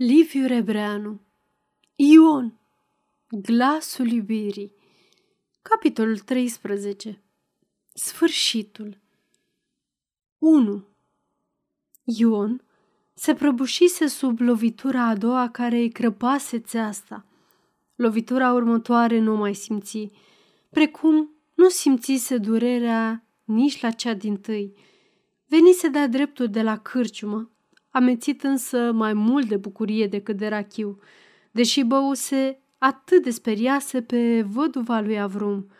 Liviu Rebreanu Ion Glasul iubirii Capitolul 13 Sfârșitul 1. Ion se prăbușise sub lovitura a doua care îi crăpase țeasta. Lovitura următoare nu mai simți, precum nu simțise durerea nici la cea din tâi. Venise de-a dreptul de la cârciumă, amețit însă mai mult de bucurie decât de rachiu, deși băuse atât de speriase pe văduva lui Avrum.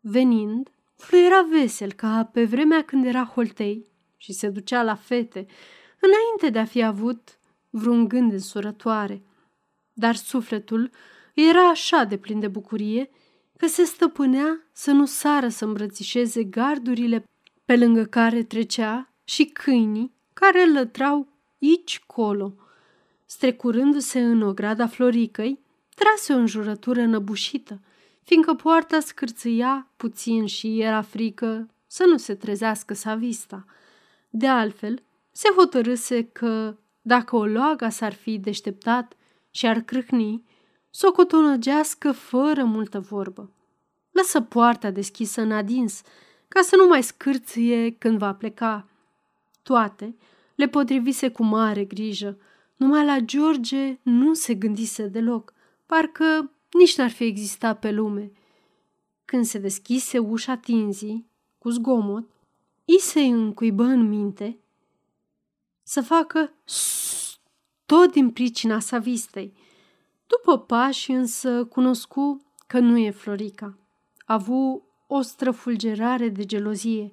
Venind, fluiera vesel ca pe vremea când era holtei și se ducea la fete, înainte de a fi avut vreun gând însurătoare. Dar sufletul era așa de plin de bucurie că se stăpânea să nu sară să îmbrățișeze gardurile pe lângă care trecea și câinii care lătrau aici colo. Strecurându-se în ograda Floricăi, trase o înjurătură năbușită, fiindcă poarta scârțâia puțin și era frică să nu se trezească Savista. De altfel, se hotărâse că, dacă o loaga s-ar fi deșteptat și ar crâhni, să o cotonăgească fără multă vorbă. Lăsă poarta deschisă în adins, ca să nu mai scârție când va pleca. Toate le potrivise cu mare grijă. Numai la George nu se gândise deloc, parcă nici n-ar fi existat pe lume. Când se deschise ușa tinzii, cu zgomot, i se încuibă în minte să facă tot din pricina sa vistei. După pași însă cunoscu că nu e Florica. A avut o străfulgerare de gelozie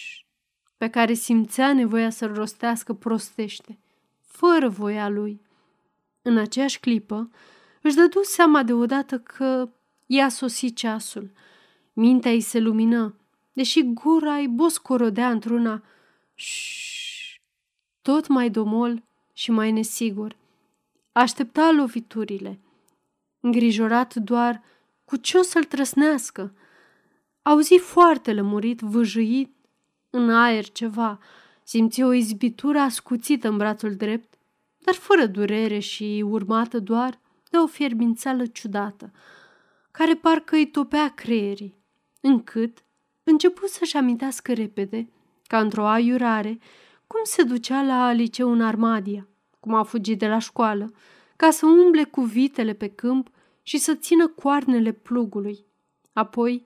pe care simțea nevoia să-l rostească prostește, fără voia lui. În aceeași clipă, își dădu seama deodată că i-a sosit ceasul. Mintea îi se lumină, deși gura îi boscorodea într-una tot mai domol și mai nesigur. Aștepta loviturile, îngrijorat doar cu ce o să-l trăsnească. Auzi foarte lămurit, vâjâit în aer ceva, simți o izbitură ascuțită în brațul drept, dar fără durere și urmată doar de o fierbințeală ciudată, care parcă îi topea creierii, încât început să-și amintească repede, ca într-o aiurare, cum se ducea la liceu în Armadia, cum a fugit de la școală, ca să umble cu vitele pe câmp și să țină coarnele plugului. Apoi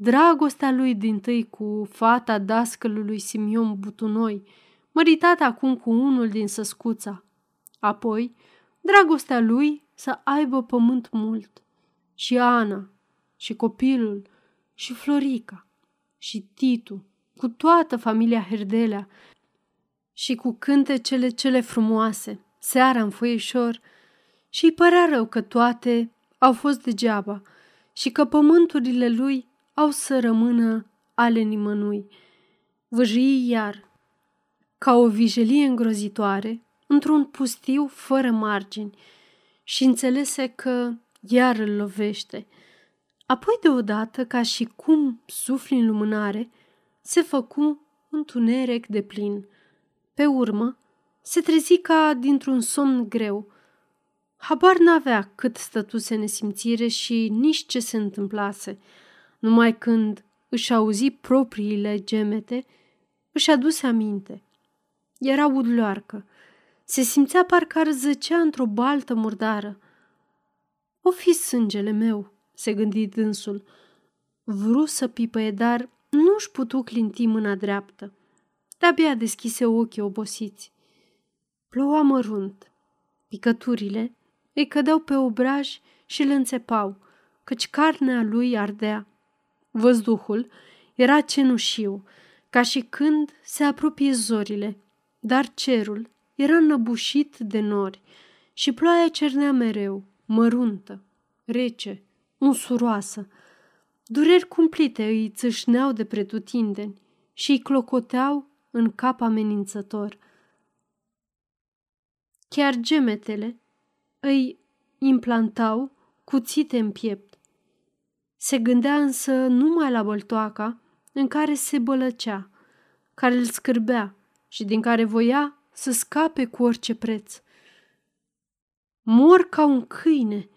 Dragostea lui din tâi cu fata dascălului Simion Butunoi, măritată acum cu unul din săscuța. Apoi, dragostea lui să aibă pământ mult. Și Ana, și copilul, și Florica, și Titu, cu toată familia Herdelea, și cu cântecele cele frumoase, seara în foieșor, și îi părea rău că toate au fost degeaba și că pământurile lui au să rămână ale nimănui. Vâjii iar, ca o vijelie îngrozitoare, într-un pustiu fără margini și înțelese că iar îl lovește. Apoi deodată, ca și cum sufli în lumânare, se făcu întuneric de plin. Pe urmă, se trezi ca dintr-un somn greu. Habar n-avea cât stătuse nesimțire și nici ce se întâmplase – numai când își auzi propriile gemete, își aduse aminte. Era udloarcă. Se simțea parcă ar zăcea într-o baltă murdară. O fi sângele meu, se gândi dânsul. Vru să pipăie, dar nu își putu clinti mâna dreaptă. De-abia deschise ochii obosiți. Ploua mărunt. Picăturile îi cădeau pe obraj și îl înțepau, căci carnea lui ardea. Văzduhul era cenușiu, ca și când se apropie zorile, dar cerul era înăbușit de nori și ploaia cernea mereu, măruntă, rece, unsuroasă. Dureri cumplite îi țâșneau de pretutindeni și îi clocoteau în cap amenințător. Chiar gemetele îi implantau cuțite în piept. Se gândea însă numai la băltoaca în care se bălăcea, care îl scârbea și din care voia să scape cu orice preț. Mor ca un câine,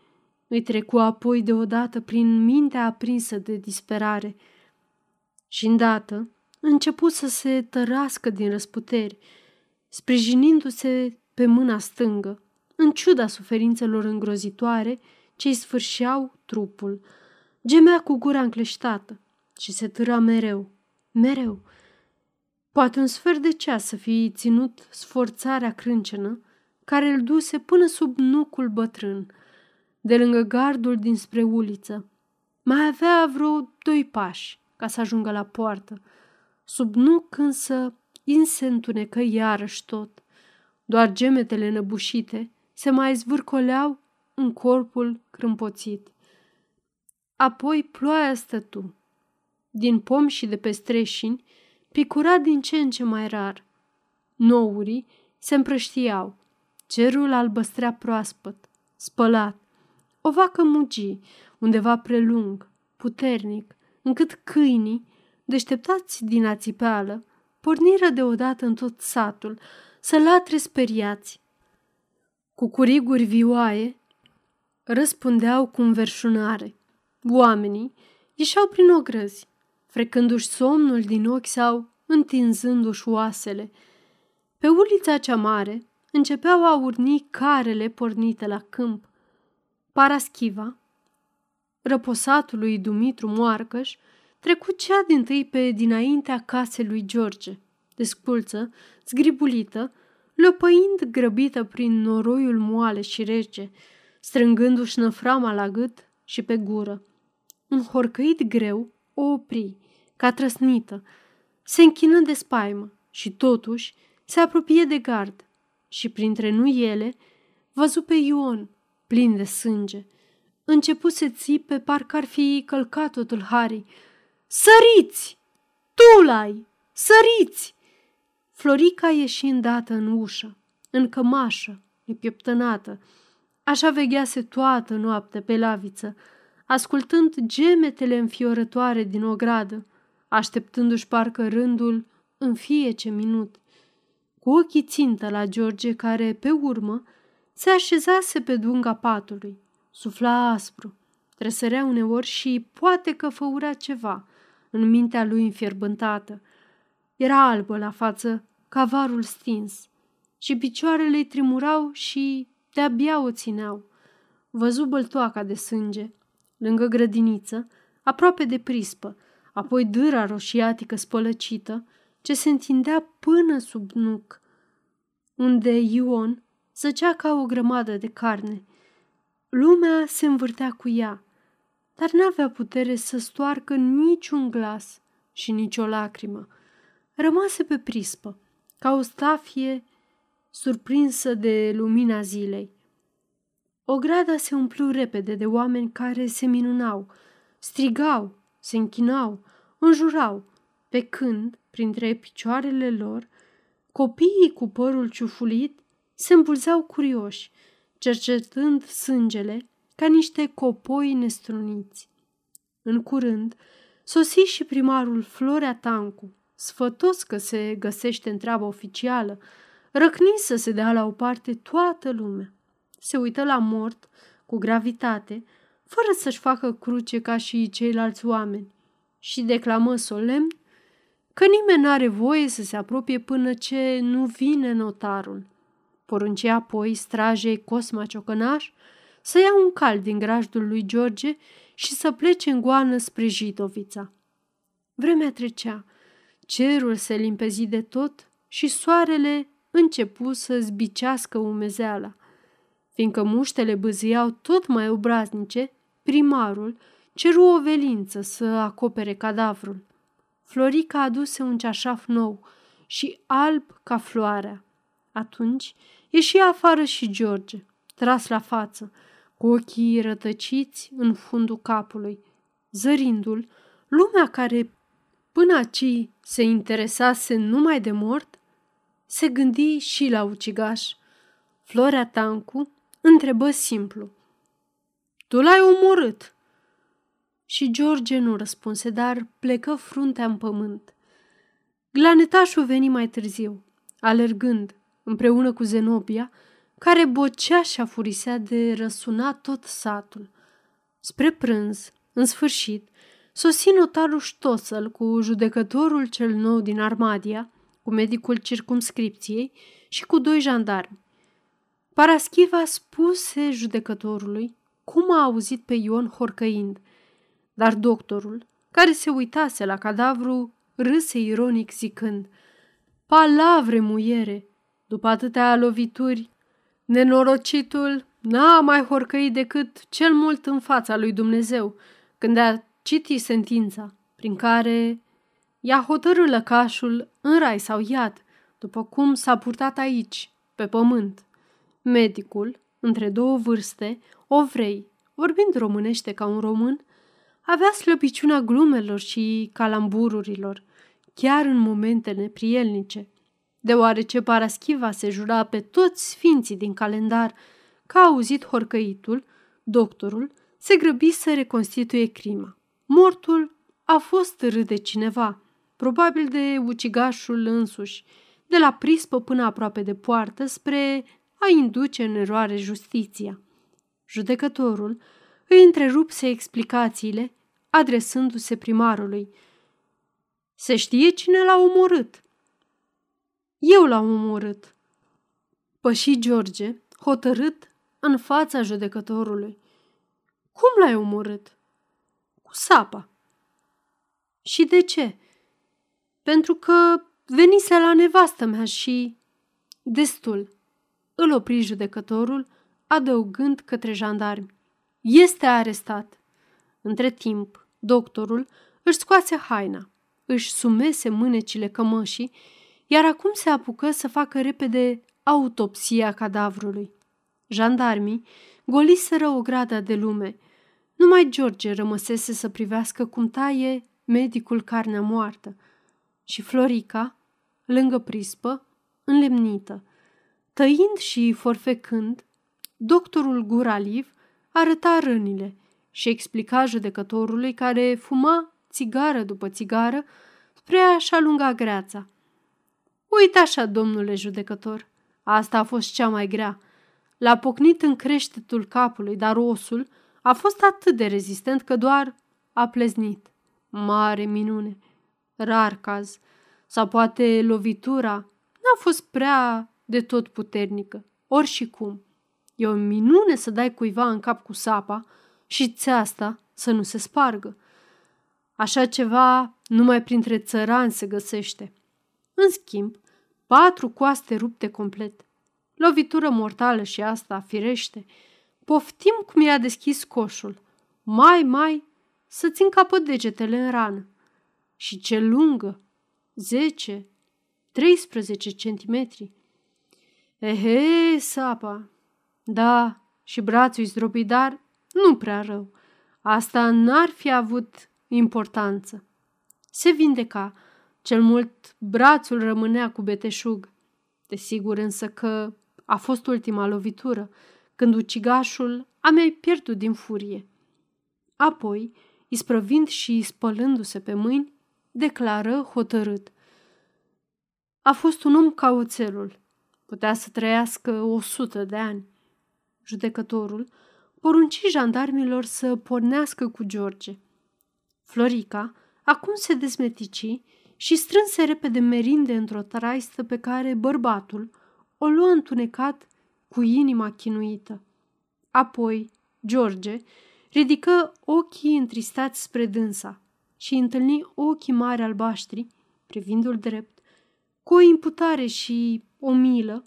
îi trecu apoi deodată prin mintea aprinsă de disperare. Și îndată începu să se tărască din răsputeri, sprijinindu-se pe mâna stângă, în ciuda suferințelor îngrozitoare ce îi sfârșeau trupul. Gemea cu gura încleștată și se târa mereu, mereu. Poate un sfert de ceas să fi ținut sforțarea crâncenă care îl duse până sub nucul bătrân, de lângă gardul dinspre uliță. Mai avea vreo doi pași ca să ajungă la poartă. Sub nuc însă in se întunecă iarăși tot. Doar gemetele năbușite se mai zvârcoleau în corpul crâmpoțit. Apoi ploaia stătu. Din pom și de pe streșini picura din ce în ce mai rar. Nourii se împrăștiau. Cerul albăstrea proaspăt, spălat. O vacă mugi, undeva prelung, puternic, încât câinii, deșteptați din ațipeală, porniră deodată în tot satul, să latre speriați. Cu curiguri vioaie, răspundeau cu înverșunare. Oamenii ieșeau prin ogrăzi, frecându-și somnul din ochi sau întinzându-și oasele. Pe ulița cea mare începeau a urni carele pornite la câmp. Paraschiva, răposatul lui Dumitru Moarcăș, trecu cea din tâi pe dinaintea casei lui George, desculță, zgribulită, lăpăind grăbită prin noroiul moale și rece, strângându-și năframa la gât și pe gură. Un horcăit greu o opri, ca trăsnită, se închină de spaimă și totuși se apropie de gard și printre nuiele văzu pe Ion, plin de sânge. Începu să țipe, parcă ar fi călcat-o tâlharii. Săriți! Tu l-ai! Săriți! Florica ieși îndată în ușă, în cămașă, nepieptănată. Așa veghease toată noaptea pe laviță, ascultând gemetele înfiorătoare din ogradă, așteptându-și parcă rândul în fiece minut. Cu ochii țintă la George, care, pe urmă, se așezase pe dunga patului. Sufla aspru, tresărea uneori și poate că făura ceva în mintea lui înfierbântată. Era albă la față, cavarul stins, și picioarele îi tremurau și de-abia o țineau. Văzu băltoaca de sânge, lângă grădiniță, aproape de prispă, apoi dâra roșiatică spălăcită, ce se întindea până sub nuc, unde Ion zăcea ca o grămadă de carne. Lumea se învârtea cu ea, dar n-avea putere să stoarcă niciun glas și nicio lacrimă. Rămase pe prispă, ca o stafie surprinsă de lumina zilei. Ograda se umplu repede de oameni care se minunau, strigau, se închinau, înjurau, pe când, printre picioarele lor, copiii cu părul ciufulit se îmbulzeau curioși, cercetând sângele ca niște copoi nestruniți. În curând, sosi și primarul Florea Tancu, sfătos că se găsește în treabă oficială, răcni să se dea la o parte toată lumea. Se uită la mort cu gravitate, fără să-și facă cruce ca și ceilalți oameni, și declamă solemn că nimeni n-are voie să se apropie până ce nu vine notarul. Porunci apoi strajei Cosma Ciocănaș să ia un cal din grajdul lui George și să plece în goană spre Jidovița. Vremea trecea, cerul se limpezi de tot și soarele începu să zbicească umezeala. Fiindcă muștele bâziau tot mai obraznice, primarul ceru o velință să acopere cadavrul. Florica aduse un ceașaf nou și alb ca floarea. Atunci ieși afară și George, tras la față, cu ochii rătăciți în fundul capului. Zărindu-l, lumea care până aci se interesase numai de mort, se gândi și la ucigaș. Florea Tancu întrebă simplu. Tu l-ai omorât? Și George nu răspunse, dar plecă fruntea în pământ. Glanetașul veni mai târziu, alergând, împreună cu Zenobia, care bocea și afurisea de răsuna tot satul. Spre prânz, în sfârșit, sosi notarul Ștoțăl cu judecătorul cel nou din Armadia, cu medicul circumscripției și cu doi jandarmi. Paraschiva spuse judecătorului cum a auzit pe Ion horcăind, dar doctorul, care se uitase la cadavru, râse ironic zicând Palavre, muiere! După atâtea lovituri, nenorocitul n-a mai horcăit decât cel mult în fața lui Dumnezeu, când a citit sentința prin care i-a hotărât lăcașul în rai sau iad, după cum s-a purtat aici, pe pământ. Medicul, între două vârste, ovrei, vorbind românește ca un român, avea slăbiciunea glumelor și calambururilor, chiar în momente neprielnice. Deoarece Paraschiva se jura pe toți sfinții din calendar că a auzit horcăitul, doctorul se grăbi să reconstituie crima. Mortul a fost râd de cineva, probabil de ucigașul însuși, de la prispă până aproape de poartă, spre a induce în eroare justiția. Judecătorul îi întrerupse explicațiile, adresându-se primarului. Se știe cine l-a omorât. Eu l-am omorât. Păși George, hotărât, în fața judecătorului. Cum l-ai omorât? Cu sapa. Și de ce? Pentru că venise la nevastă mea și... Destul. Îl opri judecătorul, adăugând către jandarmi. Este arestat. Între timp, doctorul își scoase haina, își sumese mânecile cămășii, iar acum se apucă să facă repede autopsia cadavrului. Jandarmii goliseră o gradă de lume. Numai George rămăsese să privească cum taie medicul carnea moartă și Florica, lângă prispă, înlemnită. Tăind și forfecând, doctorul Guraliv arăta rănile și explica judecătorului care fuma țigară după țigară spre a-și alunga greața. Uite așa, domnule judecător, asta a fost cea mai grea. L-a pocnit în creștetul capului, dar osul a fost atât de rezistent că doar a pleznit. Mare minune! Rar caz. Sau poate lovitura n-a fost prea de tot puternică. Ori și cum. E o minune să dai cuiva în cap cu sapa și țeasta să nu se spargă. Așa ceva numai printre țărani se găsește. În schimb, patru coaste rupte complet. Lovitură mortală și asta, firește. Poftim cum i-a deschis coșul. Mai, mai, să-ți încapă degetele în rană. Și ce lungă! 10, 13 centimetri. Ehe, sapa! Da, și brațul zdrobit, dar nu prea rău. Asta n-ar fi avut importanță. Se vindeca, cel mult brațul rămânea cu beteșug. Desigur însă că a fost ultima lovitură, când ucigașul a mai pierdut din furie. Apoi, isprăvind și spălându-se pe mâini, declară hotărât. A fost un om ca oțelul. Putea să trăiască o sută de ani. Judecătorul porunci jandarmilor să pornească cu George. Florica acum se dezmetici și strânse repede merinde într-o traistă pe care bărbatul o luă întunecat cu inima chinuită. Apoi, George ridică ochii întristați spre dânsa și întâlni ochii mari albaștri, privindu-l drept, cu o imputare și o milă,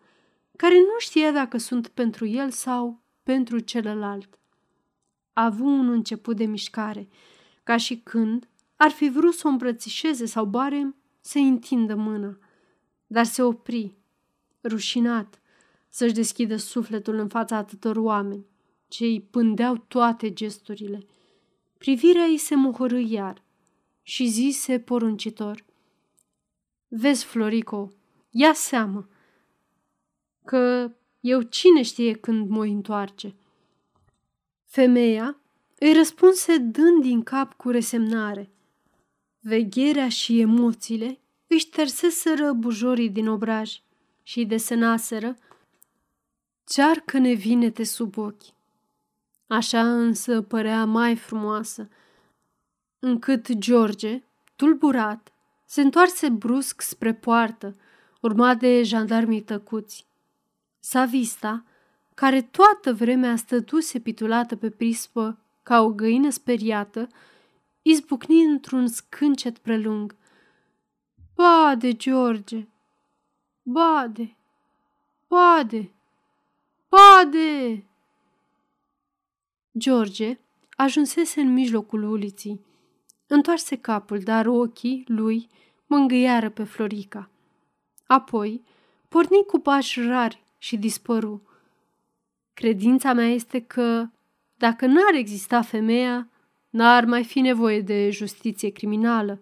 care nu știa dacă sunt pentru el sau pentru celălalt. A avut un început de mișcare, ca și când ar fi vrut să o îmbrățișeze sau bare să întindă mâna, dar se opri, rușinat, să-și deschidă sufletul în fața atâtor oameni ce îi pândeau toate gesturile. Privirea ei se mohorâ iar și zise poruncitor. Vezi, Florico, ia seamă că eu cine știe când mă întoarce. Femeia îi răspunse dând din cap cu resemnare. Vegherea și emoțiile își șterseseră bujorii din obraj și îi desenaseră cearcă nevinete sub ochi. Așa însă părea mai frumoasă, încât George, tulburat, se întoarse brusc spre poartă, urmat de jandarmii tăcuți. Savista, care toată vremea stătuse pitulată pe prispă ca o găină speriată, izbucni într-un scâncet prelung. Bade, George! Bade! Bade! Bade! George ajunsese în mijlocul uliții. Întoarse capul, dar ochii lui mângâiară pe Florica. Apoi porni cu pași rari și dispăru. Credința mea este că, dacă n-ar exista femeia, n-ar mai fi nevoie de justiție criminală,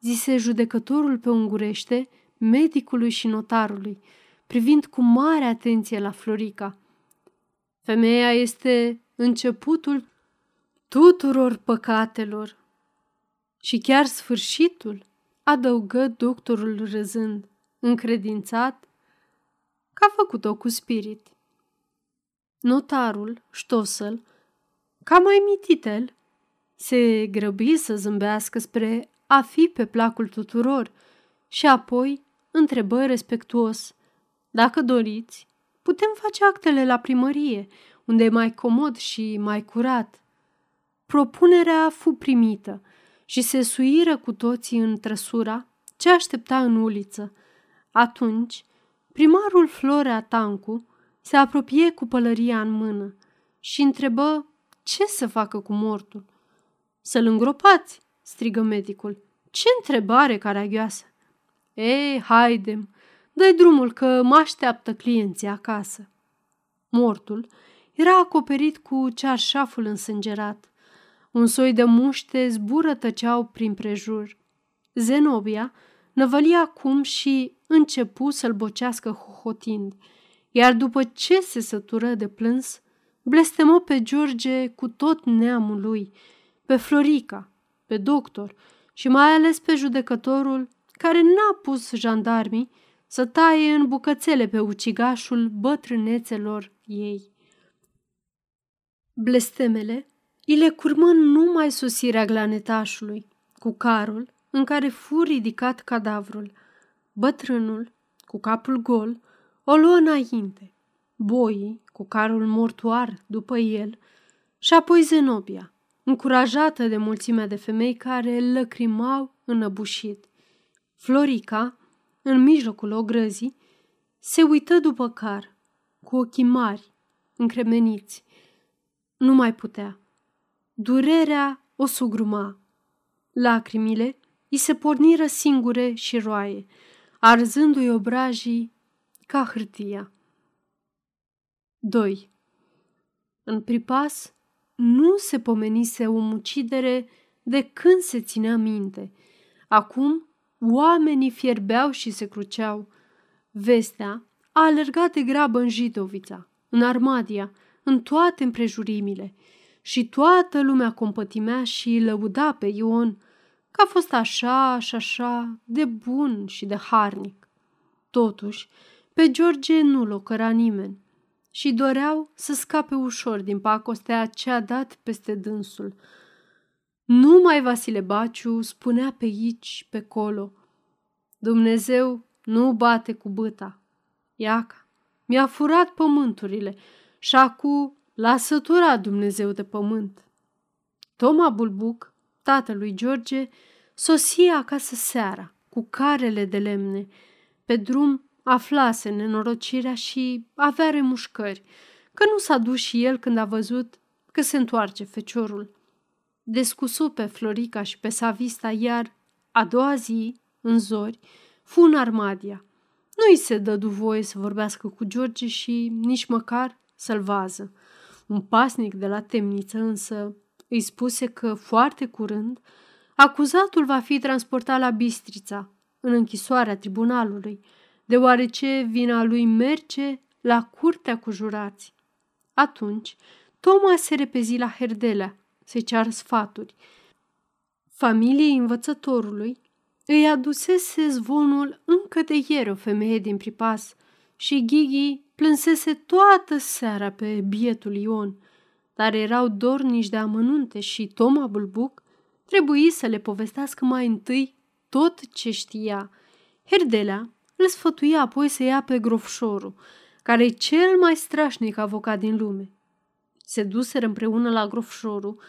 zise judecătorul pe ungurește, medicului și notarului, privind cu mare atenție la Florica. Femeia este începutul tuturor păcatelor și chiar sfârșitul, adăugă doctorul râzând, încredințat că a făcut-o cu spirit. Notarul, ștosăl, ca mai mititel, se grăbi să zâmbească spre a fi pe placul tuturor și apoi întrebă respectuos. Dacă doriți, putem face actele la primărie, unde e mai comod și mai curat. Propunerea fu primită și se suiră cu toții în trăsura ce aștepta în uliță. Atunci, primarul Florea Tancu se apropie cu pălăria în mână și întrebă ce să facă cu mortul. Să-l îngropați, strigă medicul. Ce întrebare caragioasă! Ei, haidem, dă drumul că mă așteaptă clienții acasă. Mortul era acoperit cu cearșaful însângerat. Un soi de muște zbură tăceau prin prejur. Zenobia năvălia acum și începu să-l bocească hohotind, iar după ce se sătură de plâns, blestemă pe George cu tot neamul lui, pe Florica, pe doctor și mai ales pe judecătorul care n-a pus jandarmii să taie în bucățele pe ucigașul bătrânețelor ei. Blestemele îi le curmă numai sosirea glanetașului, cu carul în care fu ridicat cadavrul. Bătrânul, cu capul gol, o luă înainte, boii, cu carul mortuar după el, și apoi Zenobia, încurajată de mulțimea de femei care lăcrimau înăbușit. Florica, în mijlocul ogrăzii, se uită după car, cu ochii mari, încremeniți. Nu mai putea. Durerea o sugruma. Lacrimile îi se porniră singure și roaie, arzându-i obrajii ca hârtia. 2. În pripas nu se pomenise o mucidere de când se ținea minte. Acum oamenii fierbeau și se cruceau. Vestea a alergat de grabă în Jidovița, în Armadia, în toate împrejurimile și toată lumea compătimea și îi lăuda pe Ion că a fost așa și așa de bun și de harnic. Totuși, pe George nu l-o căra nimeni și doreau să scape ușor din pacostea ce a dat peste dânsul. Numai Vasile Baciu spunea pe aici, pe colo. Dumnezeu nu bate cu băta. Iaca, mi-a furat pământurile și acum l-a săturat Dumnezeu de pământ. Toma Bulbuc, tatălui George, sosia acasă seara, cu carele de lemne. Pe drum aflase nenorocirea și avea remușcări, că nu s-a dus și el când a văzut că se întoarce feciorul. Descusu pe Florica și pe Savista, iar a doua zi, în zori, fu în Armadia. Nu-i se dădu voie să vorbească cu George și nici măcar să-l vază. Un pasnic de la temniță însă îi spuse că foarte curând acuzatul va fi transportat la Bistrița, în închisoarea tribunalului, deoarece vina lui merge la curtea cu jurați. Atunci, Toma se repezi la Herdelea să-i ceară sfaturi. Familiei învățătorului îi adusese zvonul încă de ieri o femeie din pripas și Ghighi plânsese toată seara pe bietul Ion, dar erau dornici de amănunte și Toma Bulbuc trebuie să le povestească mai întâi tot ce știa. Herdelea îl sfătuia apoi să ia pe grofșorul, care e cel mai strașnic avocat din lume. Se duseră împreună la grofșorul,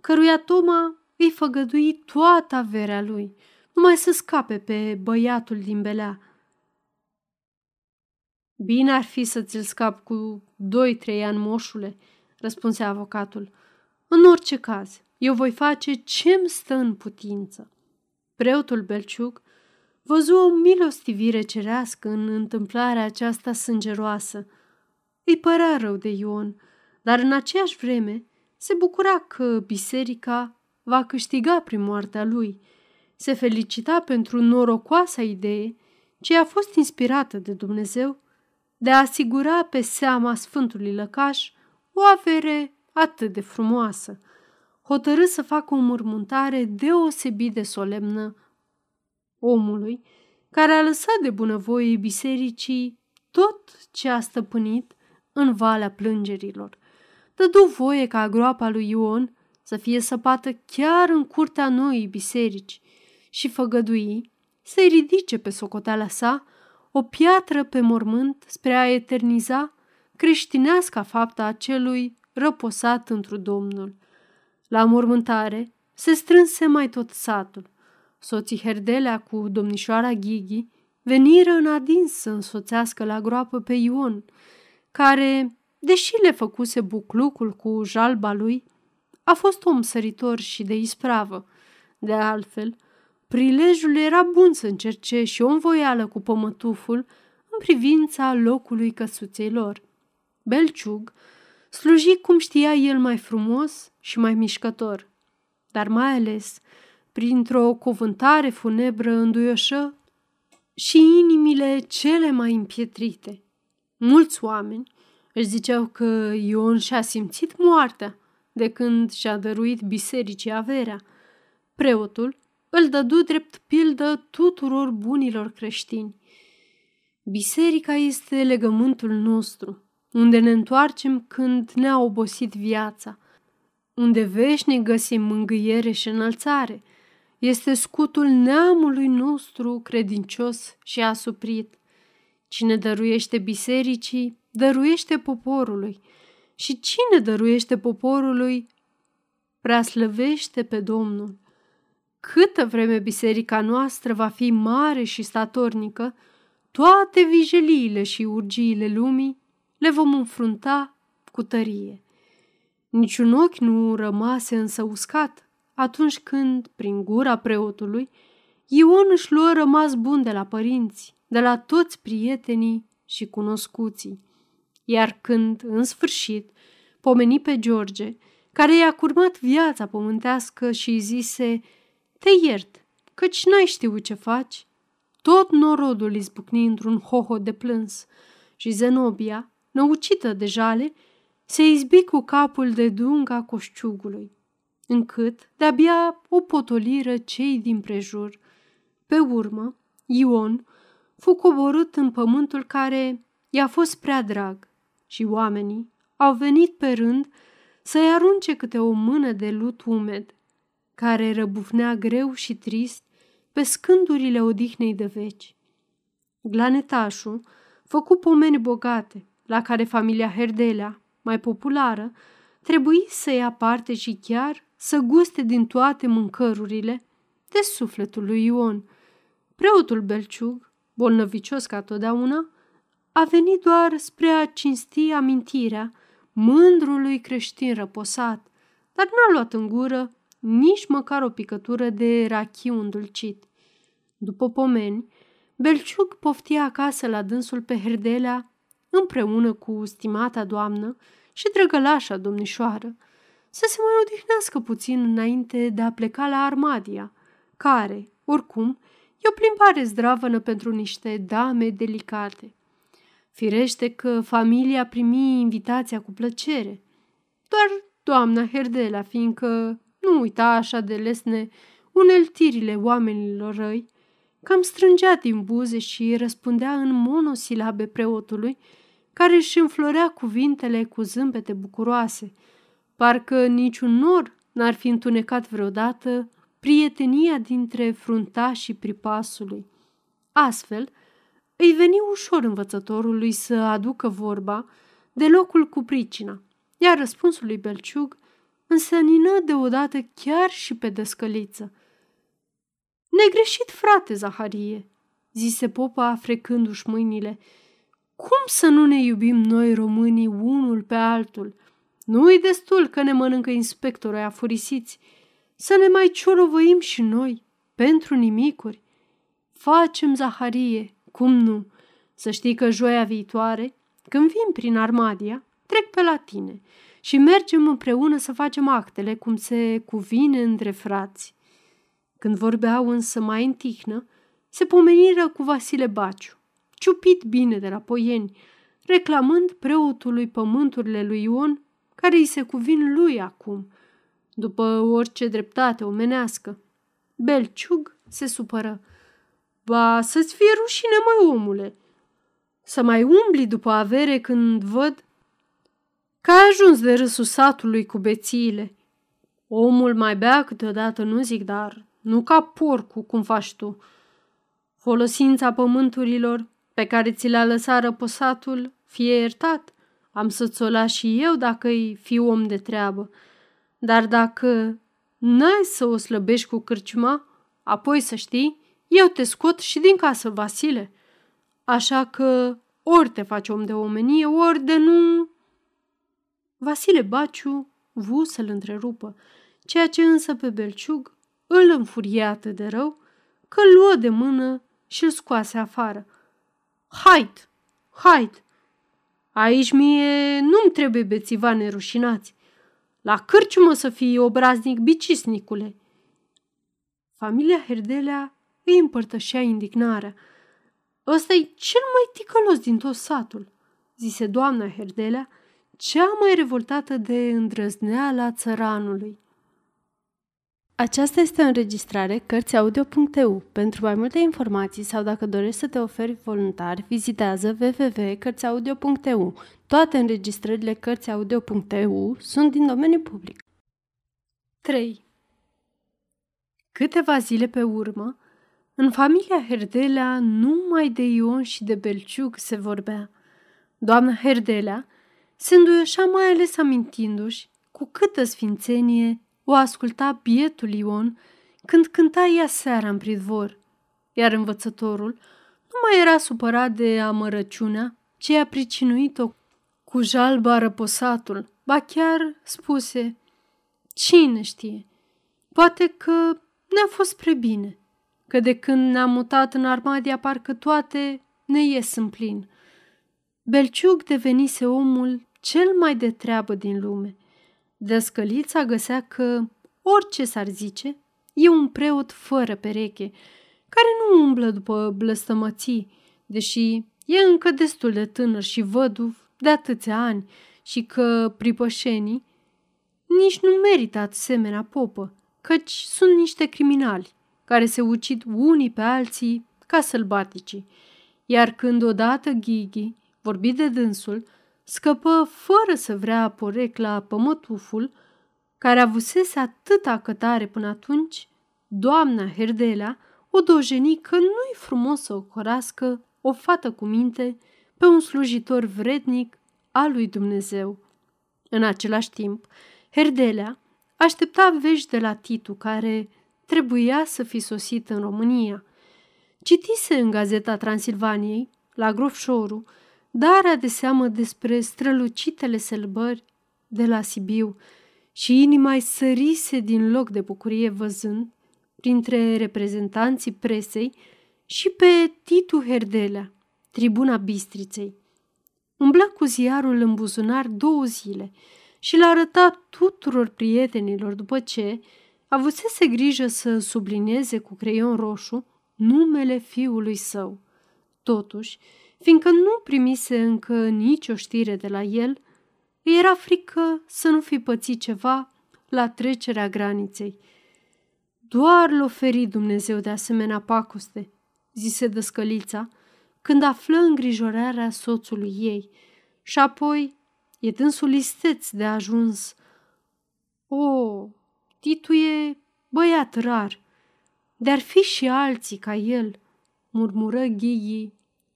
căruia Toma îi făgădui toată averea lui, numai să scape pe băiatul din belea. Bine ar fi să ți-l scap cu doi-trei ani, moșule, răspunse avocatul. În orice caz, eu voi face ce-mi stă în putință. Preotul Belciuc văzu o milostivire cerească în întâmplarea aceasta sângeroasă. Îi părea rău de Ion, dar în aceeași vreme se bucura că biserica va câștiga prin moartea lui. Se felicita pentru norocoasa idee ce a fost inspirată de Dumnezeu de a asigura pe seama Sfântului Lăcaș o avere atât de frumoasă. Hotărâ să facă o mormântare deosebit de solemnă omului care a lăsat de bunăvoie bisericii tot ce a stăpânit în valea plângerilor. Dădu voie ca groapa lui Ion să fie săpată chiar în curtea noii biserici și făgădui să-i ridice pe socoteala sa o piatră pe mormânt spre a eterniza creștinească fapta acelui răposat într Domnul. La mormântare se strânse mai tot satul. Soții Herdelea cu domnișoara Ghighi veniră în adins să însoțească la groapă pe Ion, care, deși le făcuse buclucul cu jalba lui, a fost om săritor și de ispravă. De altfel, prilejul era bun să încerce și o învoială cu pămătuful în privința locului căsuței lor. Belciug sluji cum știa el mai frumos și mai mișcător, dar mai ales printr-o cuvântare funebră înduioșă și inimile cele mai împietrite. Mulți oameni își ziceau că Ion și-a simțit moartea de când și-a dăruit bisericii averea. Preotul îl dădu drept pildă tuturor bunilor creștini. Biserica este legământul nostru, unde ne întoarcem când ne-a obosit viața, unde veșnic găsim mângâiere și înălțare. Este scutul neamului nostru credincios și asuprit. Cine dăruiește bisericii, dăruiește poporului – și cine dăruiește poporului, preaslăvește pe Domnul. Câtă vreme biserica noastră va fi mare și statornică, toate vijeliile și urgiile lumii le vom înfrunta cu tărie. Niciun ochi nu rămase însă uscat atunci când, prin gura preotului, Ion își luă rămas bun de la părinți, de la toți prietenii și cunoscuții. Iar când, în sfârșit, pomeni pe George, care i-a curmat viața pământească și îi zise Te iert, căci n-ai știut ce faci. Tot norodul izbucni într-un hoho de plâns și Zenobia, năucită de jale, se izbi cu capul de dunga coșciugului, încât de-abia o potoliră cei din prejur. Pe urmă, Ion fu coborât în pământul care i-a fost prea drag și oamenii au venit pe rând să-i arunce câte o mână de lut umed, care răbufnea greu și trist pe scândurile odihnei de veci. Glanetașul făcu pomeni bogate, la care familia Herdelea, mai populară, trebuie să ia parte și chiar să guste din toate mâncărurile de sufletul lui Ion. Preotul Belciug, bolnăvicios ca totdeauna, a venit doar spre a cinsti amintirea mândrului creștin răposat, dar n-a luat în gură nici măcar o picătură de rachiu îndulcit. După pomeni, Belciug poftia acasă la dânsul pe Herdelea împreună cu stimata doamnă și drăgălașa domnișoară să se mai odihnească puțin înainte de a pleca la Armadia, care, oricum, e o plimbare zdravănă pentru niște dame delicate. Firește că familia primi invitația cu plăcere, doar doamna Herdela, fiindcă nu uita așa de lesne uneltirile oamenilor răi, cam strângea din buze și răspundea în monosilabe preotului, care își înflorea cuvintele cu zâmbete bucuroase, parcă niciun nor n-ar fi întunecat vreodată prietenia dintre fruntașii pripasului. Astfel, îi veni ușor învățătorului să aducă vorba de locul cu pricina, iar răspunsul lui Belciug însănină deodată chiar și pe descăliță. Negreșit, frate Zaharie, zise popa frecându-și mâinile, cum să nu ne iubim noi românii unul pe altul? Nu-i destul că ne mănâncă inspectorul a furisiți, să ne mai ciorovăim și noi, pentru nimicuri. Facem, Zaharie, cum nu? Să știi că joia viitoare, când vin prin Armadia, trec pe la tine și mergem împreună să facem actele cum se cuvine între frați. Când vorbeau însă mai în tihnă, se pomeniră cu Vasile Baciu, ciupit bine de la poieni, reclamând preotului pământurile lui Ion, care îi se cuvin lui acum, după orice dreptate omenească. Belciug se supără. Ba, să-ți fie rușine, măi, omule! Să mai umbli după avere când văd că ai ajuns de râsul satului cu bețiile. Omul mai bea câteodată, nu zic, dar nu ca porcu, cum faci tu. Folosința pământurilor pe care ți le-a lăsat răposatul, fie iertat. Am să-ți o las și eu dacă-i fi om de treabă. Dar dacă n-ai să o slăbești cu cârciuma, apoi să știi, eu te scot și din casă, Vasile. Așa că ori te faci om de omenie, ori de nu... Vasile Baciu vu să-l întrerupă, ceea ce însă pe Belciug îl înfurie atât de rău că îl luă de mână și îl scoase afară. Haid! Haid! Aici mie nu-mi trebuie bețiva nerușinați. La cârciumă să fii obraznic bicisnicule. Familia Herdelea îi împărtășea indignarea. Ăsta e cel mai ticălos din tot satul, zise doamna Herdelea, cea mai revoltată de îndrăzneala țăranului. Aceasta este o înregistrare Cărțiaudio.eu. Pentru mai multe informații sau dacă dorești să te oferi voluntar, vizitează www.cărțiaudio.eu. Toate înregistrările Cărțiaudio.eu sunt din domeniu public. 3. Câteva zile pe urmă, în familia Herdelea numai de Ion și de Belciug se vorbea. Doamna Herdelea se înduioșa mai ales amintindu-și cu câtă sfințenie o asculta bietul Ion când cânta ea seara în pridvor, iar învățătorul nu mai era supărat de amărăciunea ce a pricinuit-o cu jalba răposatul, ba chiar spuse, cine știe, poate că ne-a fost prea bine, că de când ne-am mutat în Armadia parcă toate ne ies în plin. Belciug devenise omul cel mai de treabă din lume. Dăscălița găsea că, orice s-ar zice, e un preot fără pereche, care nu umblă după blăstămății, deși e încă destul de tânăr și văduv de atâția ani și că pripășenii nici nu merită asemenea popă, căci sunt niște criminali care se ucid unii pe alții ca sălbaticii. Iar când odată Ghighi vorbi de dânsul, scăpă fără să vrea porecla pămătuful, care avusese atâta cătare până atunci, doamna Herdelea o dojeni că nu-i frumos să ocărască o fată cu minte pe un slujitor vrednic al lui Dumnezeu. În același timp, Herdelea aștepta vești de la Titu, care trebuia să fi sosit în România. Citise în gazeta Transilvaniei, la Grofșoru, darea de seamă despre strălucitele sălbări de la Sibiu și inima îi sărise din loc de bucurie văzând, printre reprezentanții presei, și pe Titu Herdelea, tribuna Bistriței. umblă cu ziarul în buzunar două zile și l-a arătat tuturor prietenilor după ce avusese grijă să sublinieze cu creion roșu numele fiului său. Totuși, fiindcă nu primise încă nicio știre de la el, îi era frică să nu fi pățit ceva la trecerea graniței. Doar l oferi Dumnezeu de asemenea pacoste, zise dăscălița, când află îngrijorarea soțului ei. Și apoi e dânsul isteț de ajuns. O, Titu e băiat rar, dar fi și alții ca el, murmură Ghighi,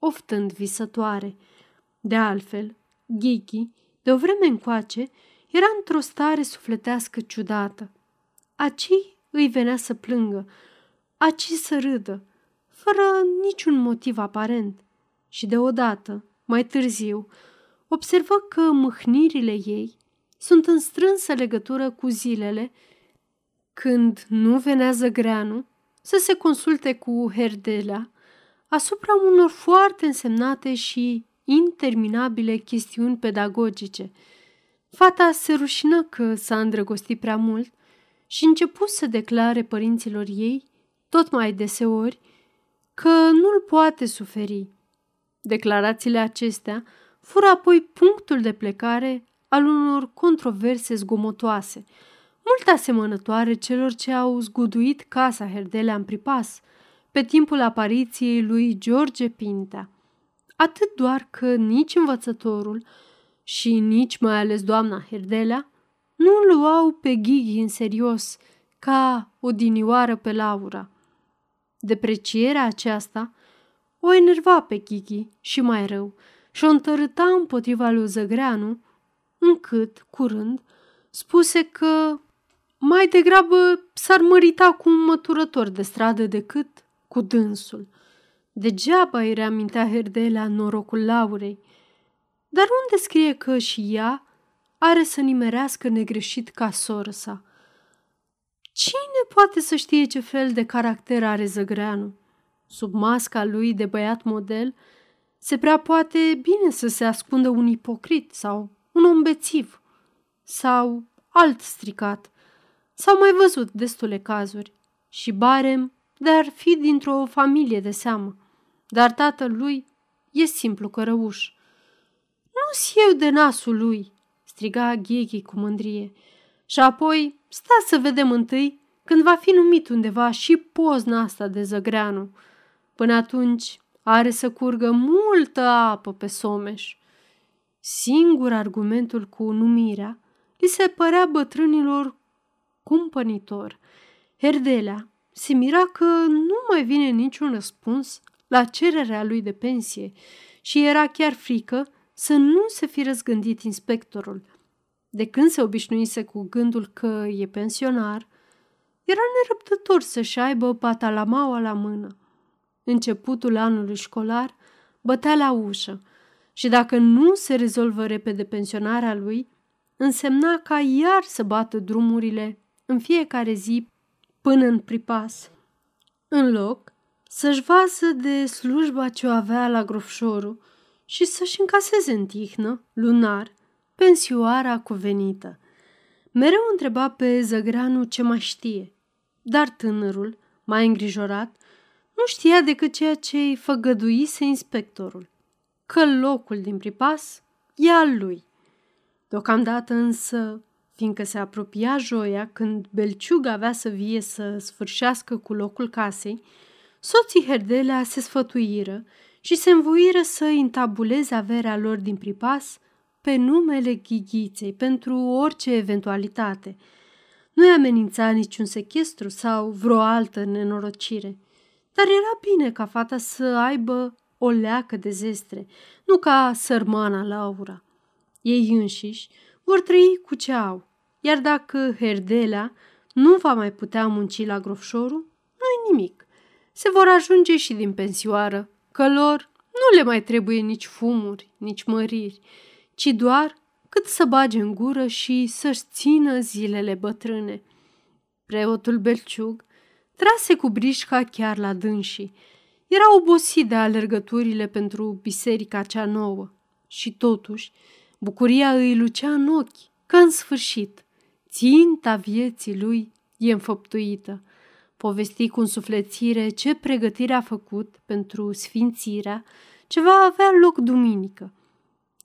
oftând visătoare. De altfel, Ghighi, de o vreme încoace, era într-o stare sufletească ciudată. Aci îi venea să plângă, aci să râdă, fără niciun motiv aparent. Și deodată, mai târziu, observă că mâhnirile ei sunt în strânsă legătură cu zilele când nu venea zăgreanu să se consulte cu Herdelea asupra unor foarte însemnate și interminabile chestiuni pedagogice. Fata se rușină că s-a îndrăgostit prea mult și început să declare părinților ei, tot mai deseori, că nu-l poate suferi. Declarațiile acestea fură apoi punctul de plecare al unor controverse zgomotoase, mult asemănătoare celor ce au zguduit casa Herdelea în pripas, pe timpul apariției lui George Pintea. Atât doar că nici învățătorul și nici mai ales doamna Herdelea nu luau pe Ghighi în serios, ca o dinioară pe Laura. Deprecierea aceasta o enerva pe Ghighi și mai rău și o întărâta împotriva lui Zăgreanu, încât, curând, spuse că mai degrabă s-ar mărita cu un măturător de stradă decât cu dânsul. Degeaba îi reamintea Herdelea norocul Laurei. Dar unde scrie că și ea are să nimerească negreșit ca soră sa? Cine poate să știe ce fel de caracter are Zăgreanu? Sub masca lui de băiat model, se prea poate bine să se ascundă un ipocrit sau un om bețiv sau alt stricat. S-au mai văzut destule cazuri și barem de ar fi dintr-o familie de seamă, dar tatăl lui e simplu cărăuș. Nu-s eu de nasul lui, striga Gheghi cu mândrie. Și apoi, sta să vedem întâi când va fi numit undeva și pozna asta de zăgreanu. Până atunci are să curgă multă apă pe Someș. Singur argumentul cu numirea li se părea bătrânilor cumpănitor. Herdelea se mira că nu mai vine niciun răspuns la cererea lui de pensie și era chiar frică să nu se fi răzgândit inspectorul. De când se obișnuise cu gândul că e pensionar, era nerăbdător să-și aibă patalamaua la mână. Începutul anului școlar bătea la ușă și dacă nu se rezolvă repede pensionarea lui, însemna ca iar să bată drumurile în fiecare zi până în pripas. În loc să-și vasă de slujba ce o avea la grofșorul și să-și încaseze în tihnă, lunar, pensioara cuvenită. Mereu întreba pe Zăgranu ce mai știe, dar tânărul, mai îngrijorat, nu știa decât ceea ce îi făgăduise inspectorul, că locul din pripas e al lui. Deocamdată însă, fiindcă se apropia joia când Belciug avea să vie să sfârșească cu locul casei, soții Herdelea se sfătuiră și se învoiră să intabuleze averea lor din pripas pe numele ghighiței pentru orice eventualitate. Nu-i amenința niciun sechestru sau vreo altă nenorocire, dar era bine ca fata să aibă o leacă de zestre, nu ca sărmana Laura. Ei înșiși vor trăi cu ce au, iar dacă Herdelea nu va mai putea munci la grofșorul, nu-i nimic. Se vor ajunge și din pensioară, că lor nu le mai trebuie nici fumuri, nici măriri, ci doar cât să bage în gură și să-și țină zilele bătrâne. Preotul Belciug trase cu brișca chiar la dânsii. Era obosit de alergăturile pentru biserica cea nouă Și totuși, bucuria îi lucea în ochi, că în sfârșit, ținta vieții lui e înfăptuită. Povesti cu însuflețire ce pregătire a făcut pentru sfințirea ce va avea loc duminică.